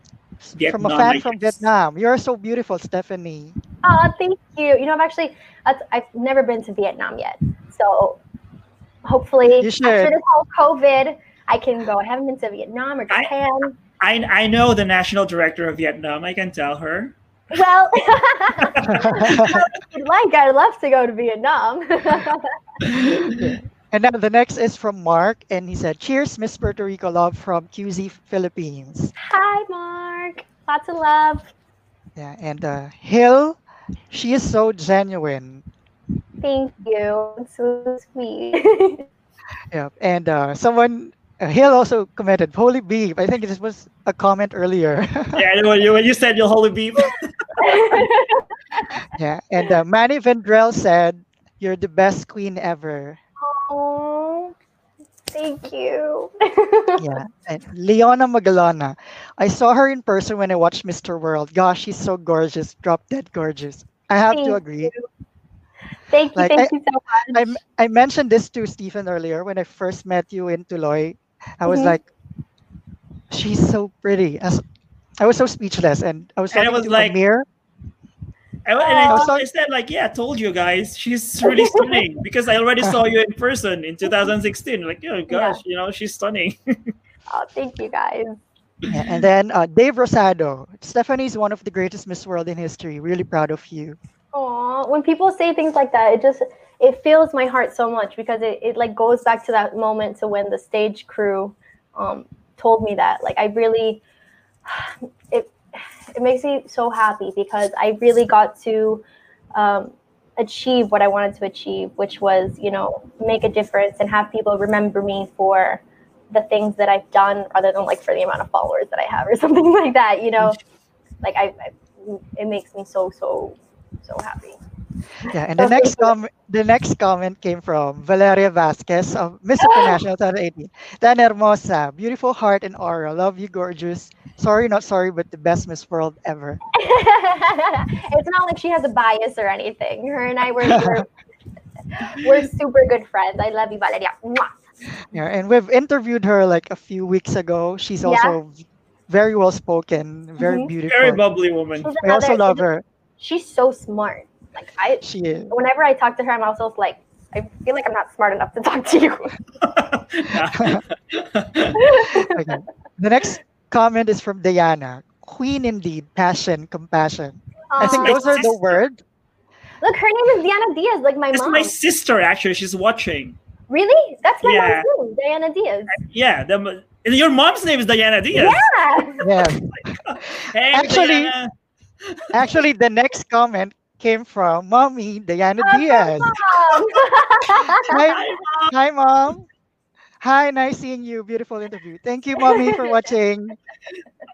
S1: Vietnam, from a fan from Vietnam. You're so beautiful, Stephanie.
S3: Oh, thank you. You know, I've actually, I've never been to Vietnam yet. So hopefully, after this whole COVID, I can go. I haven't been to Vietnam or Japan.
S2: I, I, I know the national director of Vietnam. I can tell her.
S3: Well, like I'd love to go to Vietnam.
S1: And now the next is from Mark, and he said, "Cheers, Miss Puerto Rico love from QZ Philippines."
S3: Hi, Mark. Lots of love.
S1: Yeah, and uh, Hill, she is so genuine.
S3: Thank you. It's so sweet.
S1: yeah, and uh, someone Hill also commented holy beef. I think this was a comment earlier.
S2: yeah, when you when you said your holy beef.
S1: yeah, and uh, Manny Vendrell said, "You're the best queen ever."
S3: Oh, thank you.
S1: yeah, and Leona Magalona. I saw her in person when I watched Mr. World. Gosh, she's so gorgeous, drop dead gorgeous. I have thank to agree.
S3: You. Thank you, like, thank I, you so
S1: much. I, I mentioned this to Stephen earlier when I first met you in Tuloy. I was mm-hmm. like, she's so pretty. As I was so speechless, and I was
S2: and it was like mirror. And, and I, told, I said, like, yeah, I told you guys, she's really stunning because I already saw you in person in 2016. Like, oh gosh, yeah. you know, she's stunning.
S3: oh, thank you guys.
S1: Yeah, and then uh, Dave Rosado. Stephanie is one of the greatest Miss World in history. Really proud of you.
S3: Oh, when people say things like that, it just it fills my heart so much because it, it like goes back to that moment to when the stage crew um, told me that. Like I really it it makes me so happy because I really got to um, achieve what I wanted to achieve, which was, you know, make a difference and have people remember me for the things that I've done rather than like for the amount of followers that I have or something like that, you know. Like I, I it makes me so so so happy.
S1: Yeah, and the next com- the next comment came from Valeria Vasquez of Miss International 2018. Tan hermosa, beautiful heart and aura. Love you, gorgeous. Sorry, not sorry, but the best Miss World ever.
S3: it's not like she has a bias or anything. Her and I were we're, we're super good friends. I love you, Valeria. Mwah.
S1: Yeah, and we've interviewed her like a few weeks ago. She's also yeah. very well spoken, very mm-hmm. beautiful,
S2: very bubbly woman.
S1: I also love her.
S3: She's so smart. Like I,
S1: she is.
S3: Whenever I talk to her, I'm also like, I feel like I'm not smart enough to talk to you.
S1: okay. The next comment is from Diana. Queen indeed, passion, compassion. I think those are the words.
S3: Look, her name is Diana Diaz, like my
S2: That's
S3: mom.
S2: my sister, actually. She's watching.
S3: Really? That's my yeah. mom's name, Diana Diaz.
S2: Yeah. The, your mom's name is Diana Diaz.
S3: Yeah.
S1: yeah. Hey, actually, Diana. actually, the next comment came from mommy Diana Diaz. hi, hi, mom. Hi, nice seeing you. Beautiful interview. Thank you, mommy, for watching.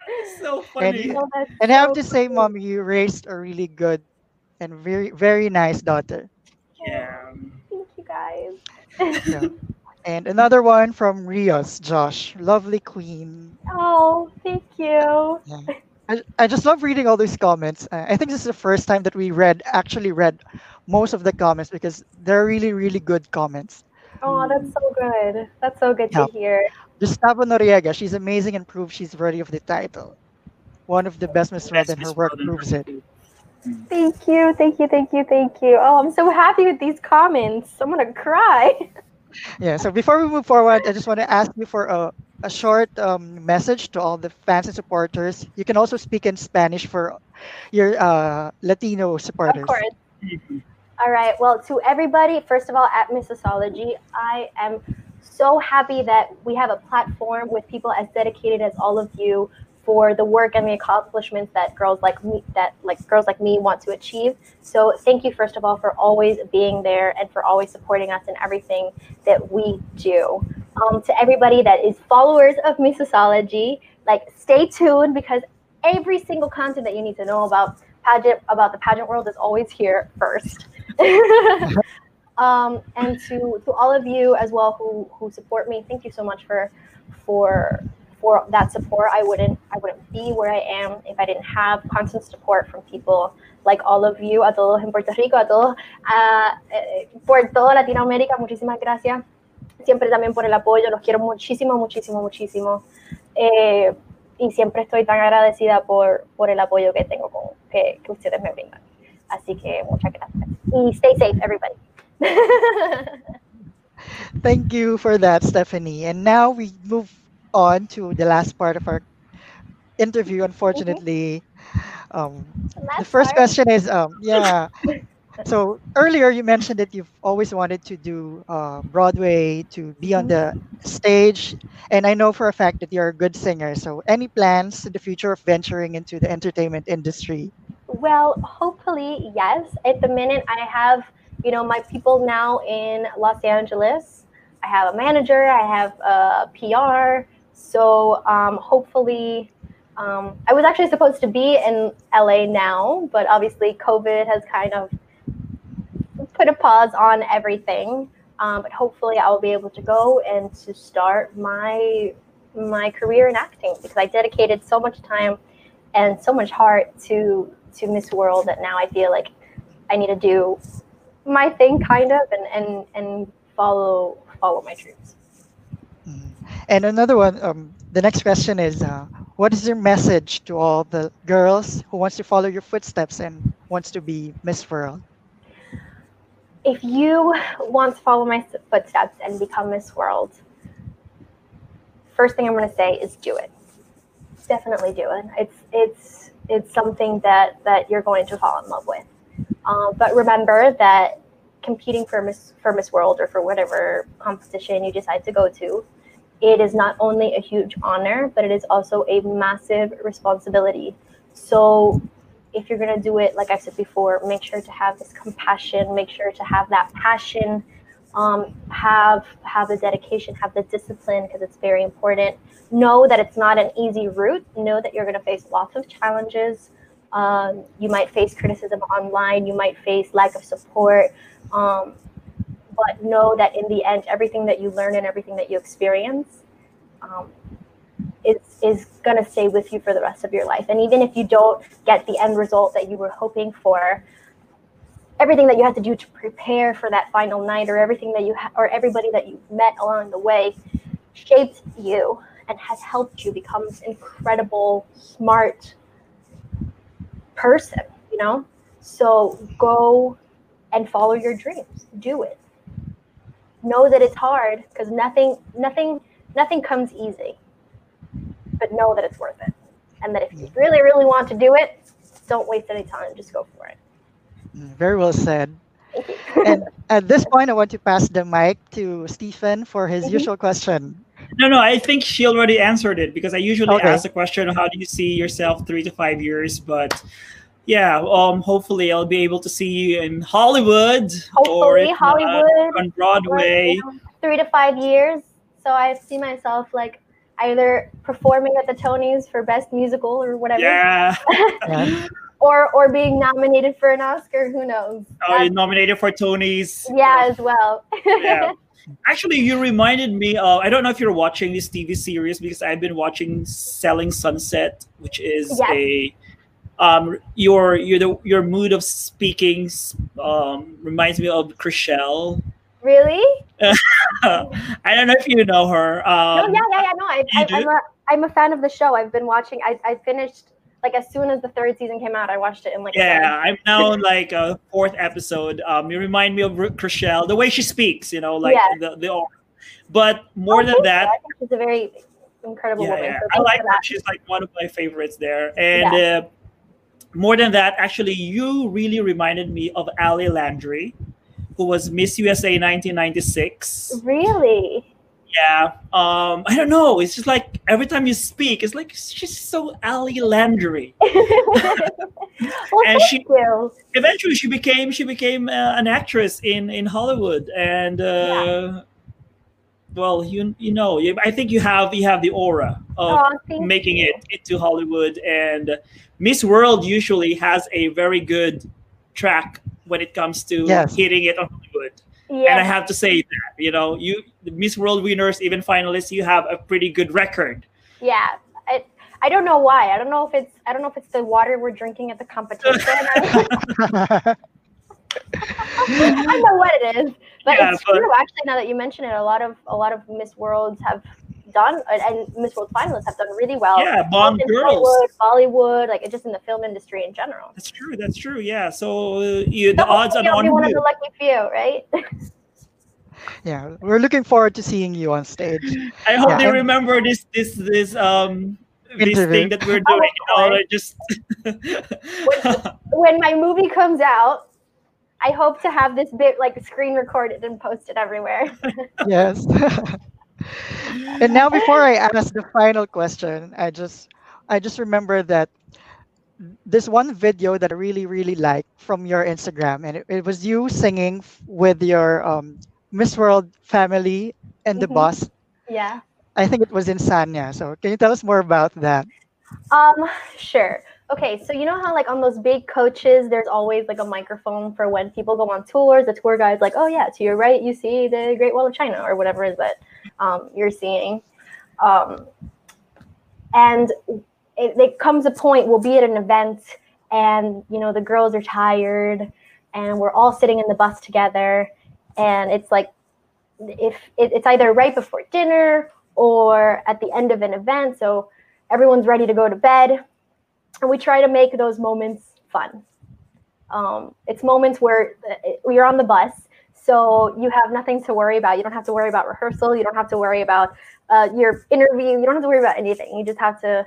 S2: so funny.
S1: And, oh, and I have to say, mommy, you raised a really good and very, very nice daughter.
S2: Yeah.
S3: Thank you, guys.
S1: yeah. And another one from Rios, Josh. Lovely queen.
S3: Oh, thank you.
S1: Yeah. I, I just love reading all these comments. I think this is the first time that we read actually read most of the comments because they're really really good comments.
S3: Oh, that's so good. That's so good yeah. to hear.
S1: Gustavo Noriega, she's amazing and proves she's worthy of the title. One of the best Miss World and her work proves it.
S3: Thank you, thank you, thank you, thank you. Oh, I'm so happy with these comments. I'm gonna cry.
S1: Yeah. So before we move forward, I just want to ask you for a, a short um, message to all the fans and supporters. You can also speak in Spanish for your uh, Latino supporters.
S3: Of course. All right. Well, to everybody, first of all, at Missosology, I am so happy that we have a platform with people as dedicated as all of you for the work and the accomplishments that girls like me that like girls like me want to achieve. So thank you first of all for always being there and for always supporting us in everything that we do. Um, to everybody that is followers of Missosology, like stay tuned because every single content that you need to know about pageant about the pageant world is always here first. um, and to to all of you as well who who support me, thank you so much for for for that support. I wouldn't I wouldn't be where I am if I didn't have constant support from people like all of you, a todos en Puerto Rico, a todos uh, por toda Latinoamérica. Muchísimas gracias. Siempre también por el apoyo. Los quiero muchísimo, muchísimo, muchísimo. Eh, y siempre estoy tan agradecida por, por el apoyo que tengo con, que, que ustedes me brindan. Así que muchas gracias. Y stay safe, everybody.
S1: Thank you for that, Stephanie. And now we move on to the last part of our interview. Unfortunately, um, the first
S3: part?
S1: question is, um, yeah. So earlier you mentioned that you've always wanted to do uh, Broadway, to be on the stage, and I know for a fact that you're a good singer. So any plans in the future of venturing into the entertainment industry?
S3: Well, hopefully, yes. At the minute, I have, you know, my people now in Los Angeles. I have a manager, I have a PR. So um, hopefully, um, I was actually supposed to be in LA now, but obviously, COVID has kind of put a pause on everything. Um, but hopefully, I will be able to go and to start my my career in acting because I dedicated so much time and so much heart to to Miss World that now I feel like I need to do my thing kind of and and and follow follow my dreams.
S1: And another one, um, the next question is, uh, what is your message to all the girls who wants to follow your footsteps and wants to be Miss World?
S3: If you want to follow my footsteps and become Miss World, first thing I'm going to say is do it. Definitely do it. It's it's it's something that that you're going to fall in love with. Um, but remember that competing for Miss for Miss World or for whatever competition you decide to go to, it is not only a huge honor, but it is also a massive responsibility. So if you're gonna do it, like I said before, make sure to have this compassion, make sure to have that passion, um, have have the dedication, have the discipline because it's very important. Know that it's not an easy route. Know that you're gonna face lots of challenges. Um, you might face criticism online. You might face lack of support. Um, but know that in the end, everything that you learn and everything that you experience um, is is gonna stay with you for the rest of your life. And even if you don't get the end result that you were hoping for, everything that you had to do to prepare for that final night, or everything that you ha- or everybody that you met along the way, shaped you and has helped you become this incredible, smart person. You know, so go and follow your dreams. Do it. Know that it's hard because nothing, nothing, nothing comes easy. But know that it's worth it, and that if you really, really want to do it, don't waste any time. Just go for it.
S1: Very well said. And at this point, I want to pass the mic to Stephen for his
S3: Mhm.
S1: usual question.
S2: No, no, I think she already answered it because I usually
S1: Okay.
S2: ask the question, how do you see yourself three to five years? But yeah, um, hopefully I'll be able to see you in Hollywood or
S3: Hopefully,
S2: not,
S3: Hollywood.
S2: on Broadway.
S3: three to five years. So I see myself like either performing at the Tonys for best musical or whatever,
S2: Yeah.
S1: Yeah.
S3: or or being nominated for an Oscar. Who knows?
S2: Oh,
S3: That's-
S2: nominated for Tony's.
S3: yeah, as well.
S2: Yeah. Actually, you reminded me of, I don't know if you're watching this TV series because I've been watching Selling Sunset, which is
S3: Yes.
S2: a um your your the, your mood of speaking um reminds me of Chrishell.
S3: really?
S2: I don't know if you know her.
S3: no,
S2: Um,
S3: yeah, yeah, yeah. No, I, I, I'm, a I'm a fan of the show. I've been watching. I I finished like as soon as the third season came out, I watched it in like.
S2: Yeah, I'm now on like a fourth episode. Um, you remind me of Chrishell, the way she speaks. You know, like
S3: Yeah.
S2: the the. But more
S3: Oh,
S2: than that,
S3: she's a very incredible
S2: yeah,
S3: woman.
S2: yeah.
S3: so
S2: I like her.
S3: that.
S2: She's like one of my favorites there. And uh, more than that, actually, you really reminded me of Ali Landry, who was Miss USA 1996.
S3: Really.
S2: Yeah. Um, I don't know. It's just like every time you speak, it's like she's so Ali Landry.
S3: well,
S2: And she-
S3: you.
S2: Eventually, she became she became uh, an actress in in Hollywood, and uh, well, you you know, I think you have you have the aura of
S3: Oh,
S2: making
S3: you.
S2: it into Hollywood. And Miss World usually has a very good track when it comes to
S1: Yes.
S2: hitting it on Hollywood.
S3: Yeah.
S2: And I have to say that, you know, you the Miss World winners, even finalists, you have a pretty good record.
S3: Yeah. I, I don't know why. I don't know if it's I don't know if it's the water we're drinking at the competition. I don't know what it is, but
S2: Yeah,
S3: it's
S2: but-
S3: true. Actually, now that you mention it, a lot of a lot of Miss Worlds have done, and- and Miss World finalists have done really well.
S2: yeah,
S3: both
S2: Bond
S3: in
S2: Girls.
S3: Hollywood, Bollywood, like just in the film industry in general.
S2: That's true. That's true. Yeah. So uh, you, the
S3: So
S2: odds are
S3: hopefully I'll
S2: on
S3: be one of the lucky few, right?
S1: yeah, we're looking forward to seeing you on stage.
S2: I hope
S1: Yeah,
S2: they
S1: and-
S2: remember this this this um this
S1: Interview.
S2: thing that we're
S3: Oh,
S2: doing.
S3: of
S2: you know,
S3: course.
S2: just
S3: when my movie comes out, I hope to have this bit like screen recorded and posted everywhere.
S1: yes. and now before I ask the final question, I just I just remember that this one video that I really really like from your Instagram, and it, it was you singing with your um, Miss World family and the
S3: Mhm.
S1: bus.
S3: yeah.
S1: I think it was in Sanya. So can you tell us more about that?
S3: Um, sure. Okay, so you know how like on those big coaches, there's always like a microphone for when people go on tours. The tour guide's like, "Oh yeah, to your right, you see the Great Wall of China or whatever is that um, you're seeing." Um, and it, it comes a point we'll be at an event, and you know the girls are tired, and we're all sitting in the bus together, and it's like if it, it's either right before dinner or at the end of an event, so everyone's ready to go to bed. And we try to make those moments fun. Um, it's moments where uh, you're on the bus so you have nothing to worry about. You don't have to worry about rehearsal. You don't have to worry about uh, your interview. You don't have to worry about anything. You just have to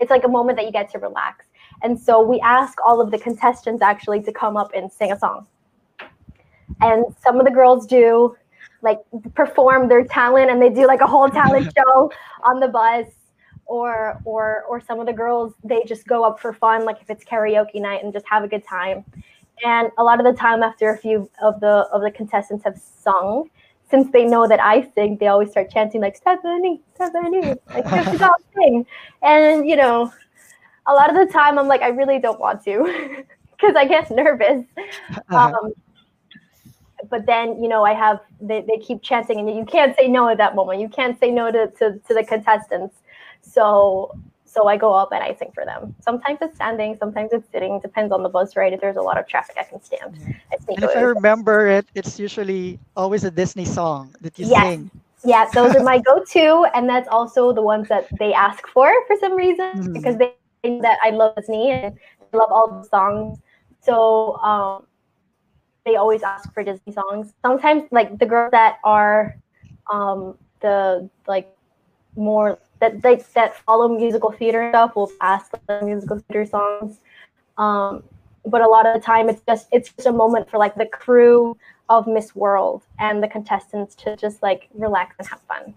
S3: it's like a moment that you get to relax. And so we ask all of the contestants actually to come up and sing a song. And some of the girls do like perform their talent and they do like a whole talent show on the bus. Or or or some of the girls they just go up for fun like if it's karaoke night and just have a good time and a lot of the time after a few of the of the contestants have sung since they know that I sing, they always start chanting like Stephanie, Stephanie, like Stephanie, go sing. And you know, a lot of the time I'm like, I really don't want to because I get nervous.
S1: Uh-huh.
S3: Um, but then you know, I have they, they keep chanting, and you can't say no at that moment. You can't say no to, to, to the contestants. So so I go up and I sing for them. Sometimes it's standing, sometimes it's sitting. Depends on the bus ride. If there's a lot of traffic, I can stand. I sneak
S1: And if I remember it, it's usually always a Disney song that you
S3: Yes.
S1: sing.
S3: Yeah, those are my go-to, and that's also the ones that they ask for for some reason
S1: Mhm.
S3: because they think that I love Disney and I love all the songs. So um, they always ask for Disney songs. Sometimes, like the girls that are um, the like more that like that follow musical theater stuff will ask the musical theater songs. Um, but a lot of the time, it's just it's just a moment for like the crew of Miss World and the contestants to just like relax and have fun.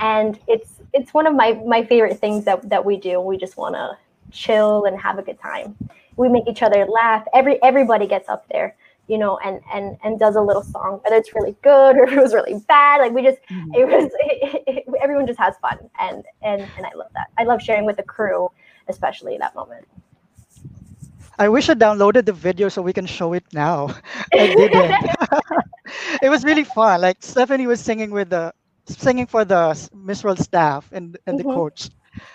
S3: And it's it's one of my my favorite things that that we do. We just want to chill and have a good time. We make each other laugh. Every everybody gets up there, you know, and and and does a little song, whether it's really good or it was really bad. Like we just
S1: Mhm.
S3: it was it, it, everyone just has fun, and and and I love that. I love sharing with the crew, especially that moment.
S1: I wish I downloaded the video so we can show it now. I didn't. it was really fun. Like Stephanie was singing with the singing for the Miss World staff and and the
S3: Mhm.
S1: coach.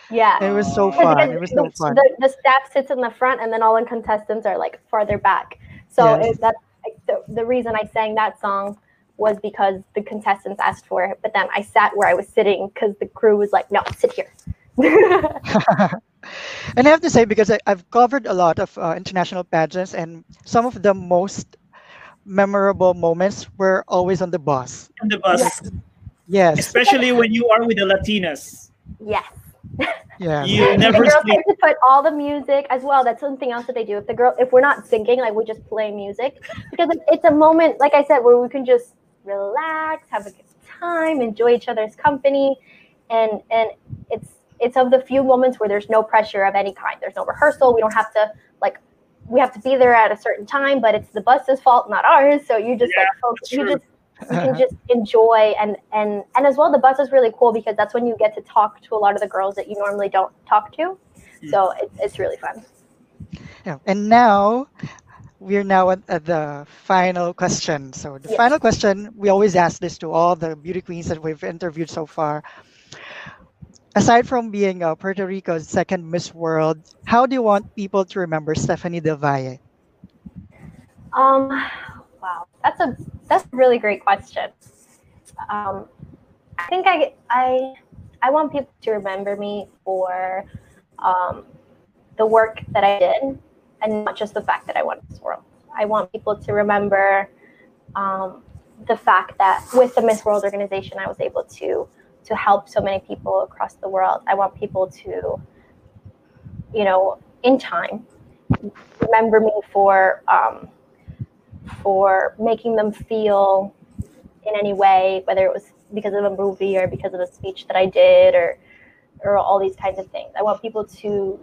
S3: Yeah.
S1: It was so fun. It was so fun.
S3: The, the staff sits in the front, and then all the contestants are like farther back. So
S1: Yes.
S3: it, that's like, the, the reason I sang that song was because the contestants asked for it. But then I sat where I was sitting because the crew was like, "No, sit here."
S1: And I have to say, because I, I've covered a lot of uh, international pageants, and some of the most memorable moments were always on the bus.
S2: On the bus,
S3: Yes.
S1: Yes,
S2: especially when you are with the Latinas.
S3: Yes.
S1: Yeah.
S2: You
S3: the
S2: never
S3: girls
S2: sleep.
S3: like to put all the music as well. That's something else that they do. If the girl, if we're not singing, like we just play music because it's a moment, like I said, where we can just relax, have a good time, enjoy each other's company, and and it's it's of the few moments where there's no pressure of any kind. There's no rehearsal. We don't have to like we have to be there at a certain time, but it's the bus's fault, not ours. So you just
S2: Yeah,
S3: like focus, you just you can just enjoy and and and as well the bus is really cool because that's when you get to talk to a lot of the girls that you normally don't talk to so it, it's really fun
S1: Yeah. And now we're now at, at the final question. So the
S3: Yes.
S1: final question, we always ask this to all the beauty queens that we've interviewed so far. Aside from being uh, Puerto Rico's second Miss World, how do you want people to remember Stephanie Del Valle?
S3: um wow that's a that's a really great question. Um i think i i i want people to remember me for um the work that i did and not just the fact that i won this world. I want people to remember um, the fact that with the miss world organization i was able to to help so many people across the world. I want people to you know in time remember me for um, for making them feel in any way, whether it was because of a movie or because of a speech that I did or or all these kinds of things. I want people to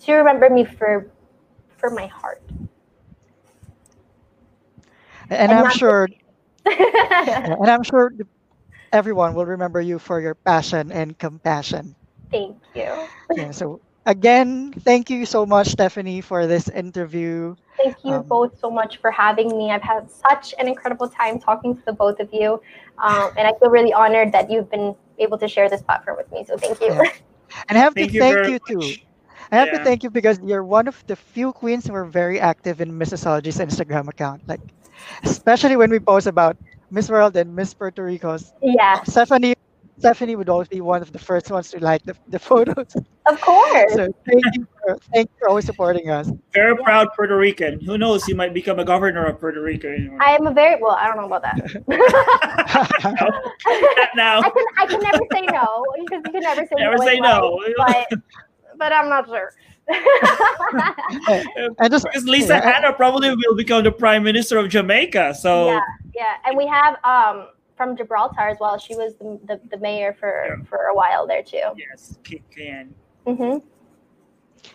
S3: to remember me for for my heart.
S1: And,
S3: And
S1: I'm sure, and I'm sure everyone will remember you for your passion and compassion.
S3: Thank you.
S1: Yeah. So again, thank you so much, Stephanie, for this interview.
S3: Thank you
S1: Um,
S3: both so much for having me. I've had such an incredible time talking to the both of you. Um, and I feel really honored that you've been able to share this platform with me. So thank you.
S1: Yeah. And I have
S2: Thank
S1: to
S2: you
S1: thank
S2: very
S1: you too. I have to thank you because you're one of the few queens who are very active in Missosology's Instagram account. Like, especially when we post about Miss World and Miss Puerto Rico's.
S3: yeah,
S1: Stephanie, Stephanie would always be one of the first ones to like the, the photos.
S3: of course.
S1: So thank you for thank you for always supporting us.
S2: Very proud Puerto Rican. Who knows? You might become a governor of Puerto Rico.
S3: I am a very well. I don't know about that.
S2: Not now.
S3: I can I can never say no because you can never say
S2: Never
S3: no. in
S2: say no.
S3: life, But but I'm not sure.
S1: I just
S2: Because Lisa
S1: yeah, I-
S2: Hanna probably will become the prime minister of Jamaica. So
S3: yeah, yeah, and we have um from Gibraltar as well. She was the the, the mayor for
S2: Yeah.
S3: for a while there too.
S2: yes, kick can.
S3: hmm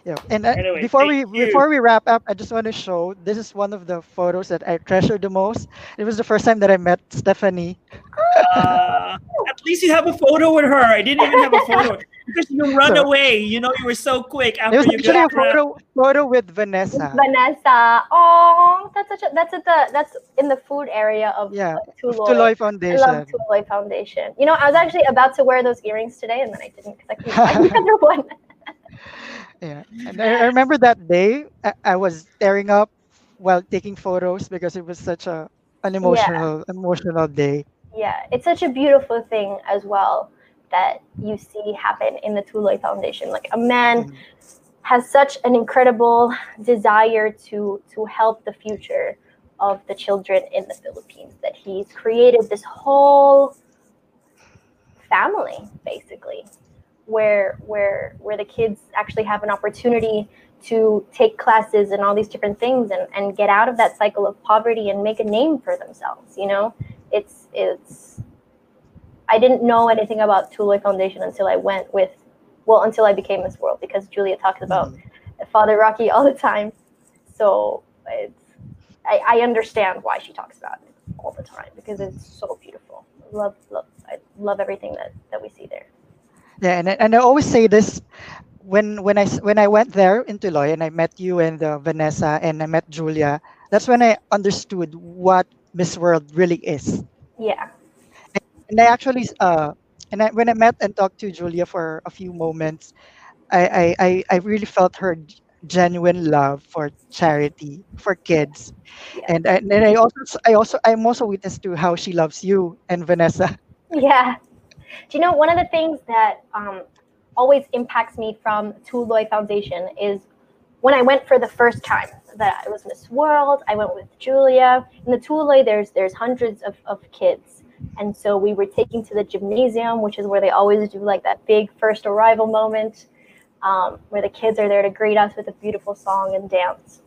S1: Yeah, and uh,
S2: Anyway,
S1: before we
S2: you.
S1: before we wrap up, I just want to show this is one of the photos that I treasure the most. It was the first time that I met Stephanie.
S2: Uh, at least you have a photo with her. I didn't even have a photo because you run
S1: So-
S2: away. You know, you were so quick
S1: It
S2: after
S1: was
S2: you
S1: actually
S2: got
S1: a photo photo with Vanessa.
S3: Vanessa. Oh, that's such a that's at the that's in the food area of
S1: Yeah,
S3: of
S1: of
S3: Tuloy.
S1: Tuloy
S3: I
S1: Foundation.
S3: love Tuloy Foundation. You know, I was actually about to wear those earrings today, and then I didn't because I couldn't find the other one.
S1: Yeah, and I, I remember that day I, I was tearing up while taking photos because it was such a an emotional emotional day.
S3: Yeah, it's such a beautiful thing as well that you see happen in the Tuloy Foundation. Like a man
S1: Mm.
S3: has such an incredible desire to to help the future of the children in the Philippines that he's created this whole family basically where where where the kids actually have an opportunity to take classes and all these different things and, and get out of that cycle of poverty and make a name for themselves you know it's it's i didn't know anything about Tuloy foundation until i went with well until i became miss world because julia talks about father rocky all the time. So it's I, I understand why she talks about it all the time because it's so beautiful. Love love i love everything that that we see there.
S1: Yeah, and I- and I always say this when when I when I went there in Tuloy and I met you and uh, Vanessa and I met Julia. That's when I understood what Miss World really is.
S3: yeah
S1: And I actually uh and I, when I met and talked to Julia for a few moments, I I, I, really felt her genuine love for charity for kids,
S3: Yeah.
S1: and and I also I also I'm also witness to how she loves you and Vanessa.
S3: Yeah. Do you know one of the things that um, always impacts me from Tuloy Foundation is when I went for the first time that I was Miss World, I went with Julia. In the Tuloy, there's there's hundreds of, of kids. And so we were taken to the gymnasium, which is where they always do like that big first arrival moment, um, where the kids are there to greet us with a beautiful song and dance.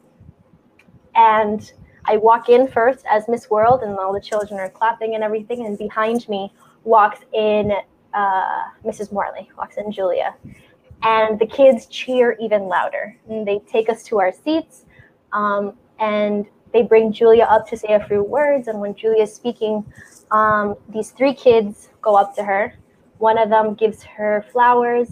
S3: And I walk in first as Miss World, and all the children are clapping and everything. And behind me walks in uh, Mrs. Morley, walks in Julia. And the kids cheer even louder. And they take us to our seats, um, and they bring Julia up to say a few words. And when Julia is speaking, um, these three kids go up to her. One of them gives her flowers.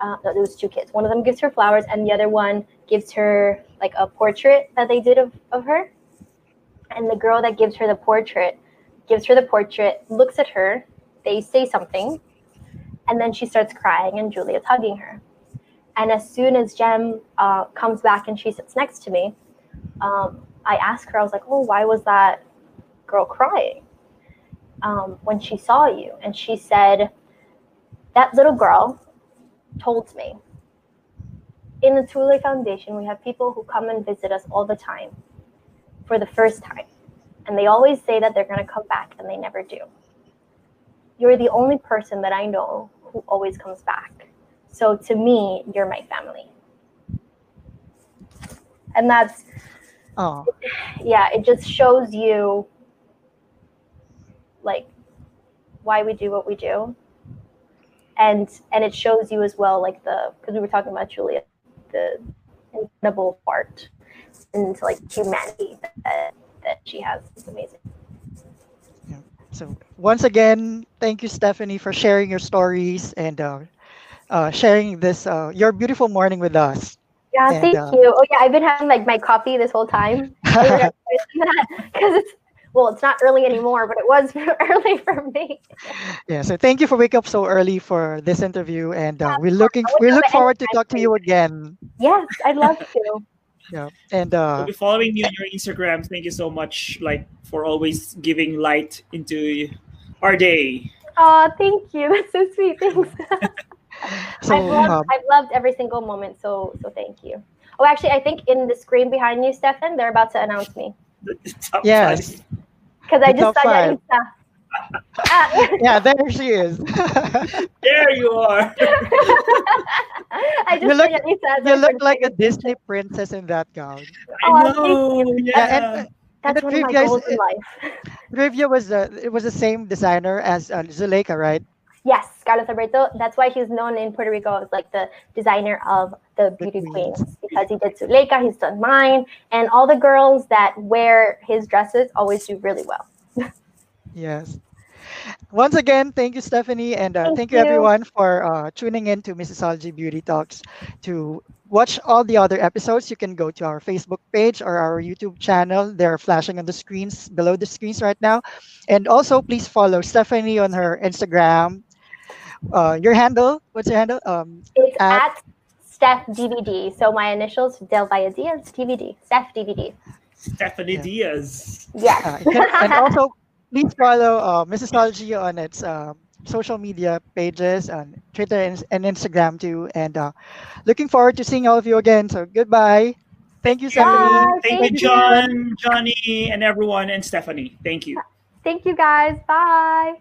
S3: Uh, no, there was two kids. One of them gives her flowers, and the other one gives her like a portrait that they did of, of her. And the girl that gives her the portrait gives her the portrait, looks at her, they say something, and then she starts crying, and Julia's hugging her. And as soon as Jem uh, comes back and she sits next to me, um, I ask her, I was like, oh, why was that girl crying um, when she saw you? And she said, that little girl told me in the Tuloy Foundation, we have people who come and visit us all the time for the first time. And they always say that they're going to come back, and they never do. You're the only person that I know who always comes back. So to me, you're my family. And that's,
S1: Oh,
S3: yeah, it just shows you like why we do what we do. And and it shows you as well, like the because we were talking about Julia, the incredible part and like humanity that, that she has. It's amazing. Yeah.
S1: so once again, thank you, Stephanie, for sharing your stories and uh, uh, sharing this uh, your beautiful morning with us.
S3: Yeah,
S1: And,
S3: thank
S1: uh,
S3: you. Oh yeah, I've been having like my coffee this whole time because it's well, it's not early anymore, but it was early for me.
S1: yeah, so thank you for waking up so early for this interview, and uh, we're looking we look forward to talk to you again.
S3: Yes, I'd love to.
S1: Yeah, and uh,
S2: We'll be following you on your Instagram. Thank you so much, like for always giving light into our day.
S3: Oh, thank you. That's so sweet. Thanks.
S1: so
S3: I've loved
S1: um,
S3: I've loved every single moment. So so thank you. Oh, actually, I think in the screen behind you, Stefan, they're about to announce me
S1: Yes.
S3: because I just saw
S1: five.
S3: Yanisa. Ah.
S1: yeah, there she is.
S2: There you are.
S3: I just
S1: You look-
S3: saw Yanisa. as
S1: you look like a. Disney princess in that gown.
S3: Oh,
S2: I
S3: thank
S2: know. Yeah.
S1: Yeah, and-
S3: That's
S1: the
S3: one of my goals in life.
S1: Rivia was uh, it was the same designer as uh, Zuleyka, right?
S3: Yes, Carlos Alberto. That's why he's known in Puerto Rico as like the designer of the
S1: The
S3: beauty
S1: queens
S3: because he did Zuleyka, he's done mine, and all the girls that wear his dresses always do really well.
S1: Yes. Once again, thank you, Stephanie, and uh,
S3: Thank
S1: thank, you
S3: you.
S1: everyone for uh, tuning in to Missosology Beauty Talks. To watch all the other episodes, you can go to our Facebook page or our YouTube channel. They're flashing on the screens below the screens right now. And also, please follow Stephanie on her Instagram. Uh, your handle? What's your handle? Um,
S3: It's
S1: At-
S3: at, Steph DVD. So my initials Del Valle Diaz DVD. Steph DVD.
S2: Stephanie
S1: Yeah.
S2: Diaz.
S3: Yes.
S1: uh, and also, please follow uh, Missosology on its um, social media pages on Twitter and, and Instagram too. And uh, looking forward to seeing all of you again. So goodbye. Thank you, Stephanie.
S3: Bye.
S2: Thank
S3: Thank
S2: you,
S3: you.
S2: John, Johnny, and everyone, and Stephanie. Thank you.
S3: Thank you guys. Bye.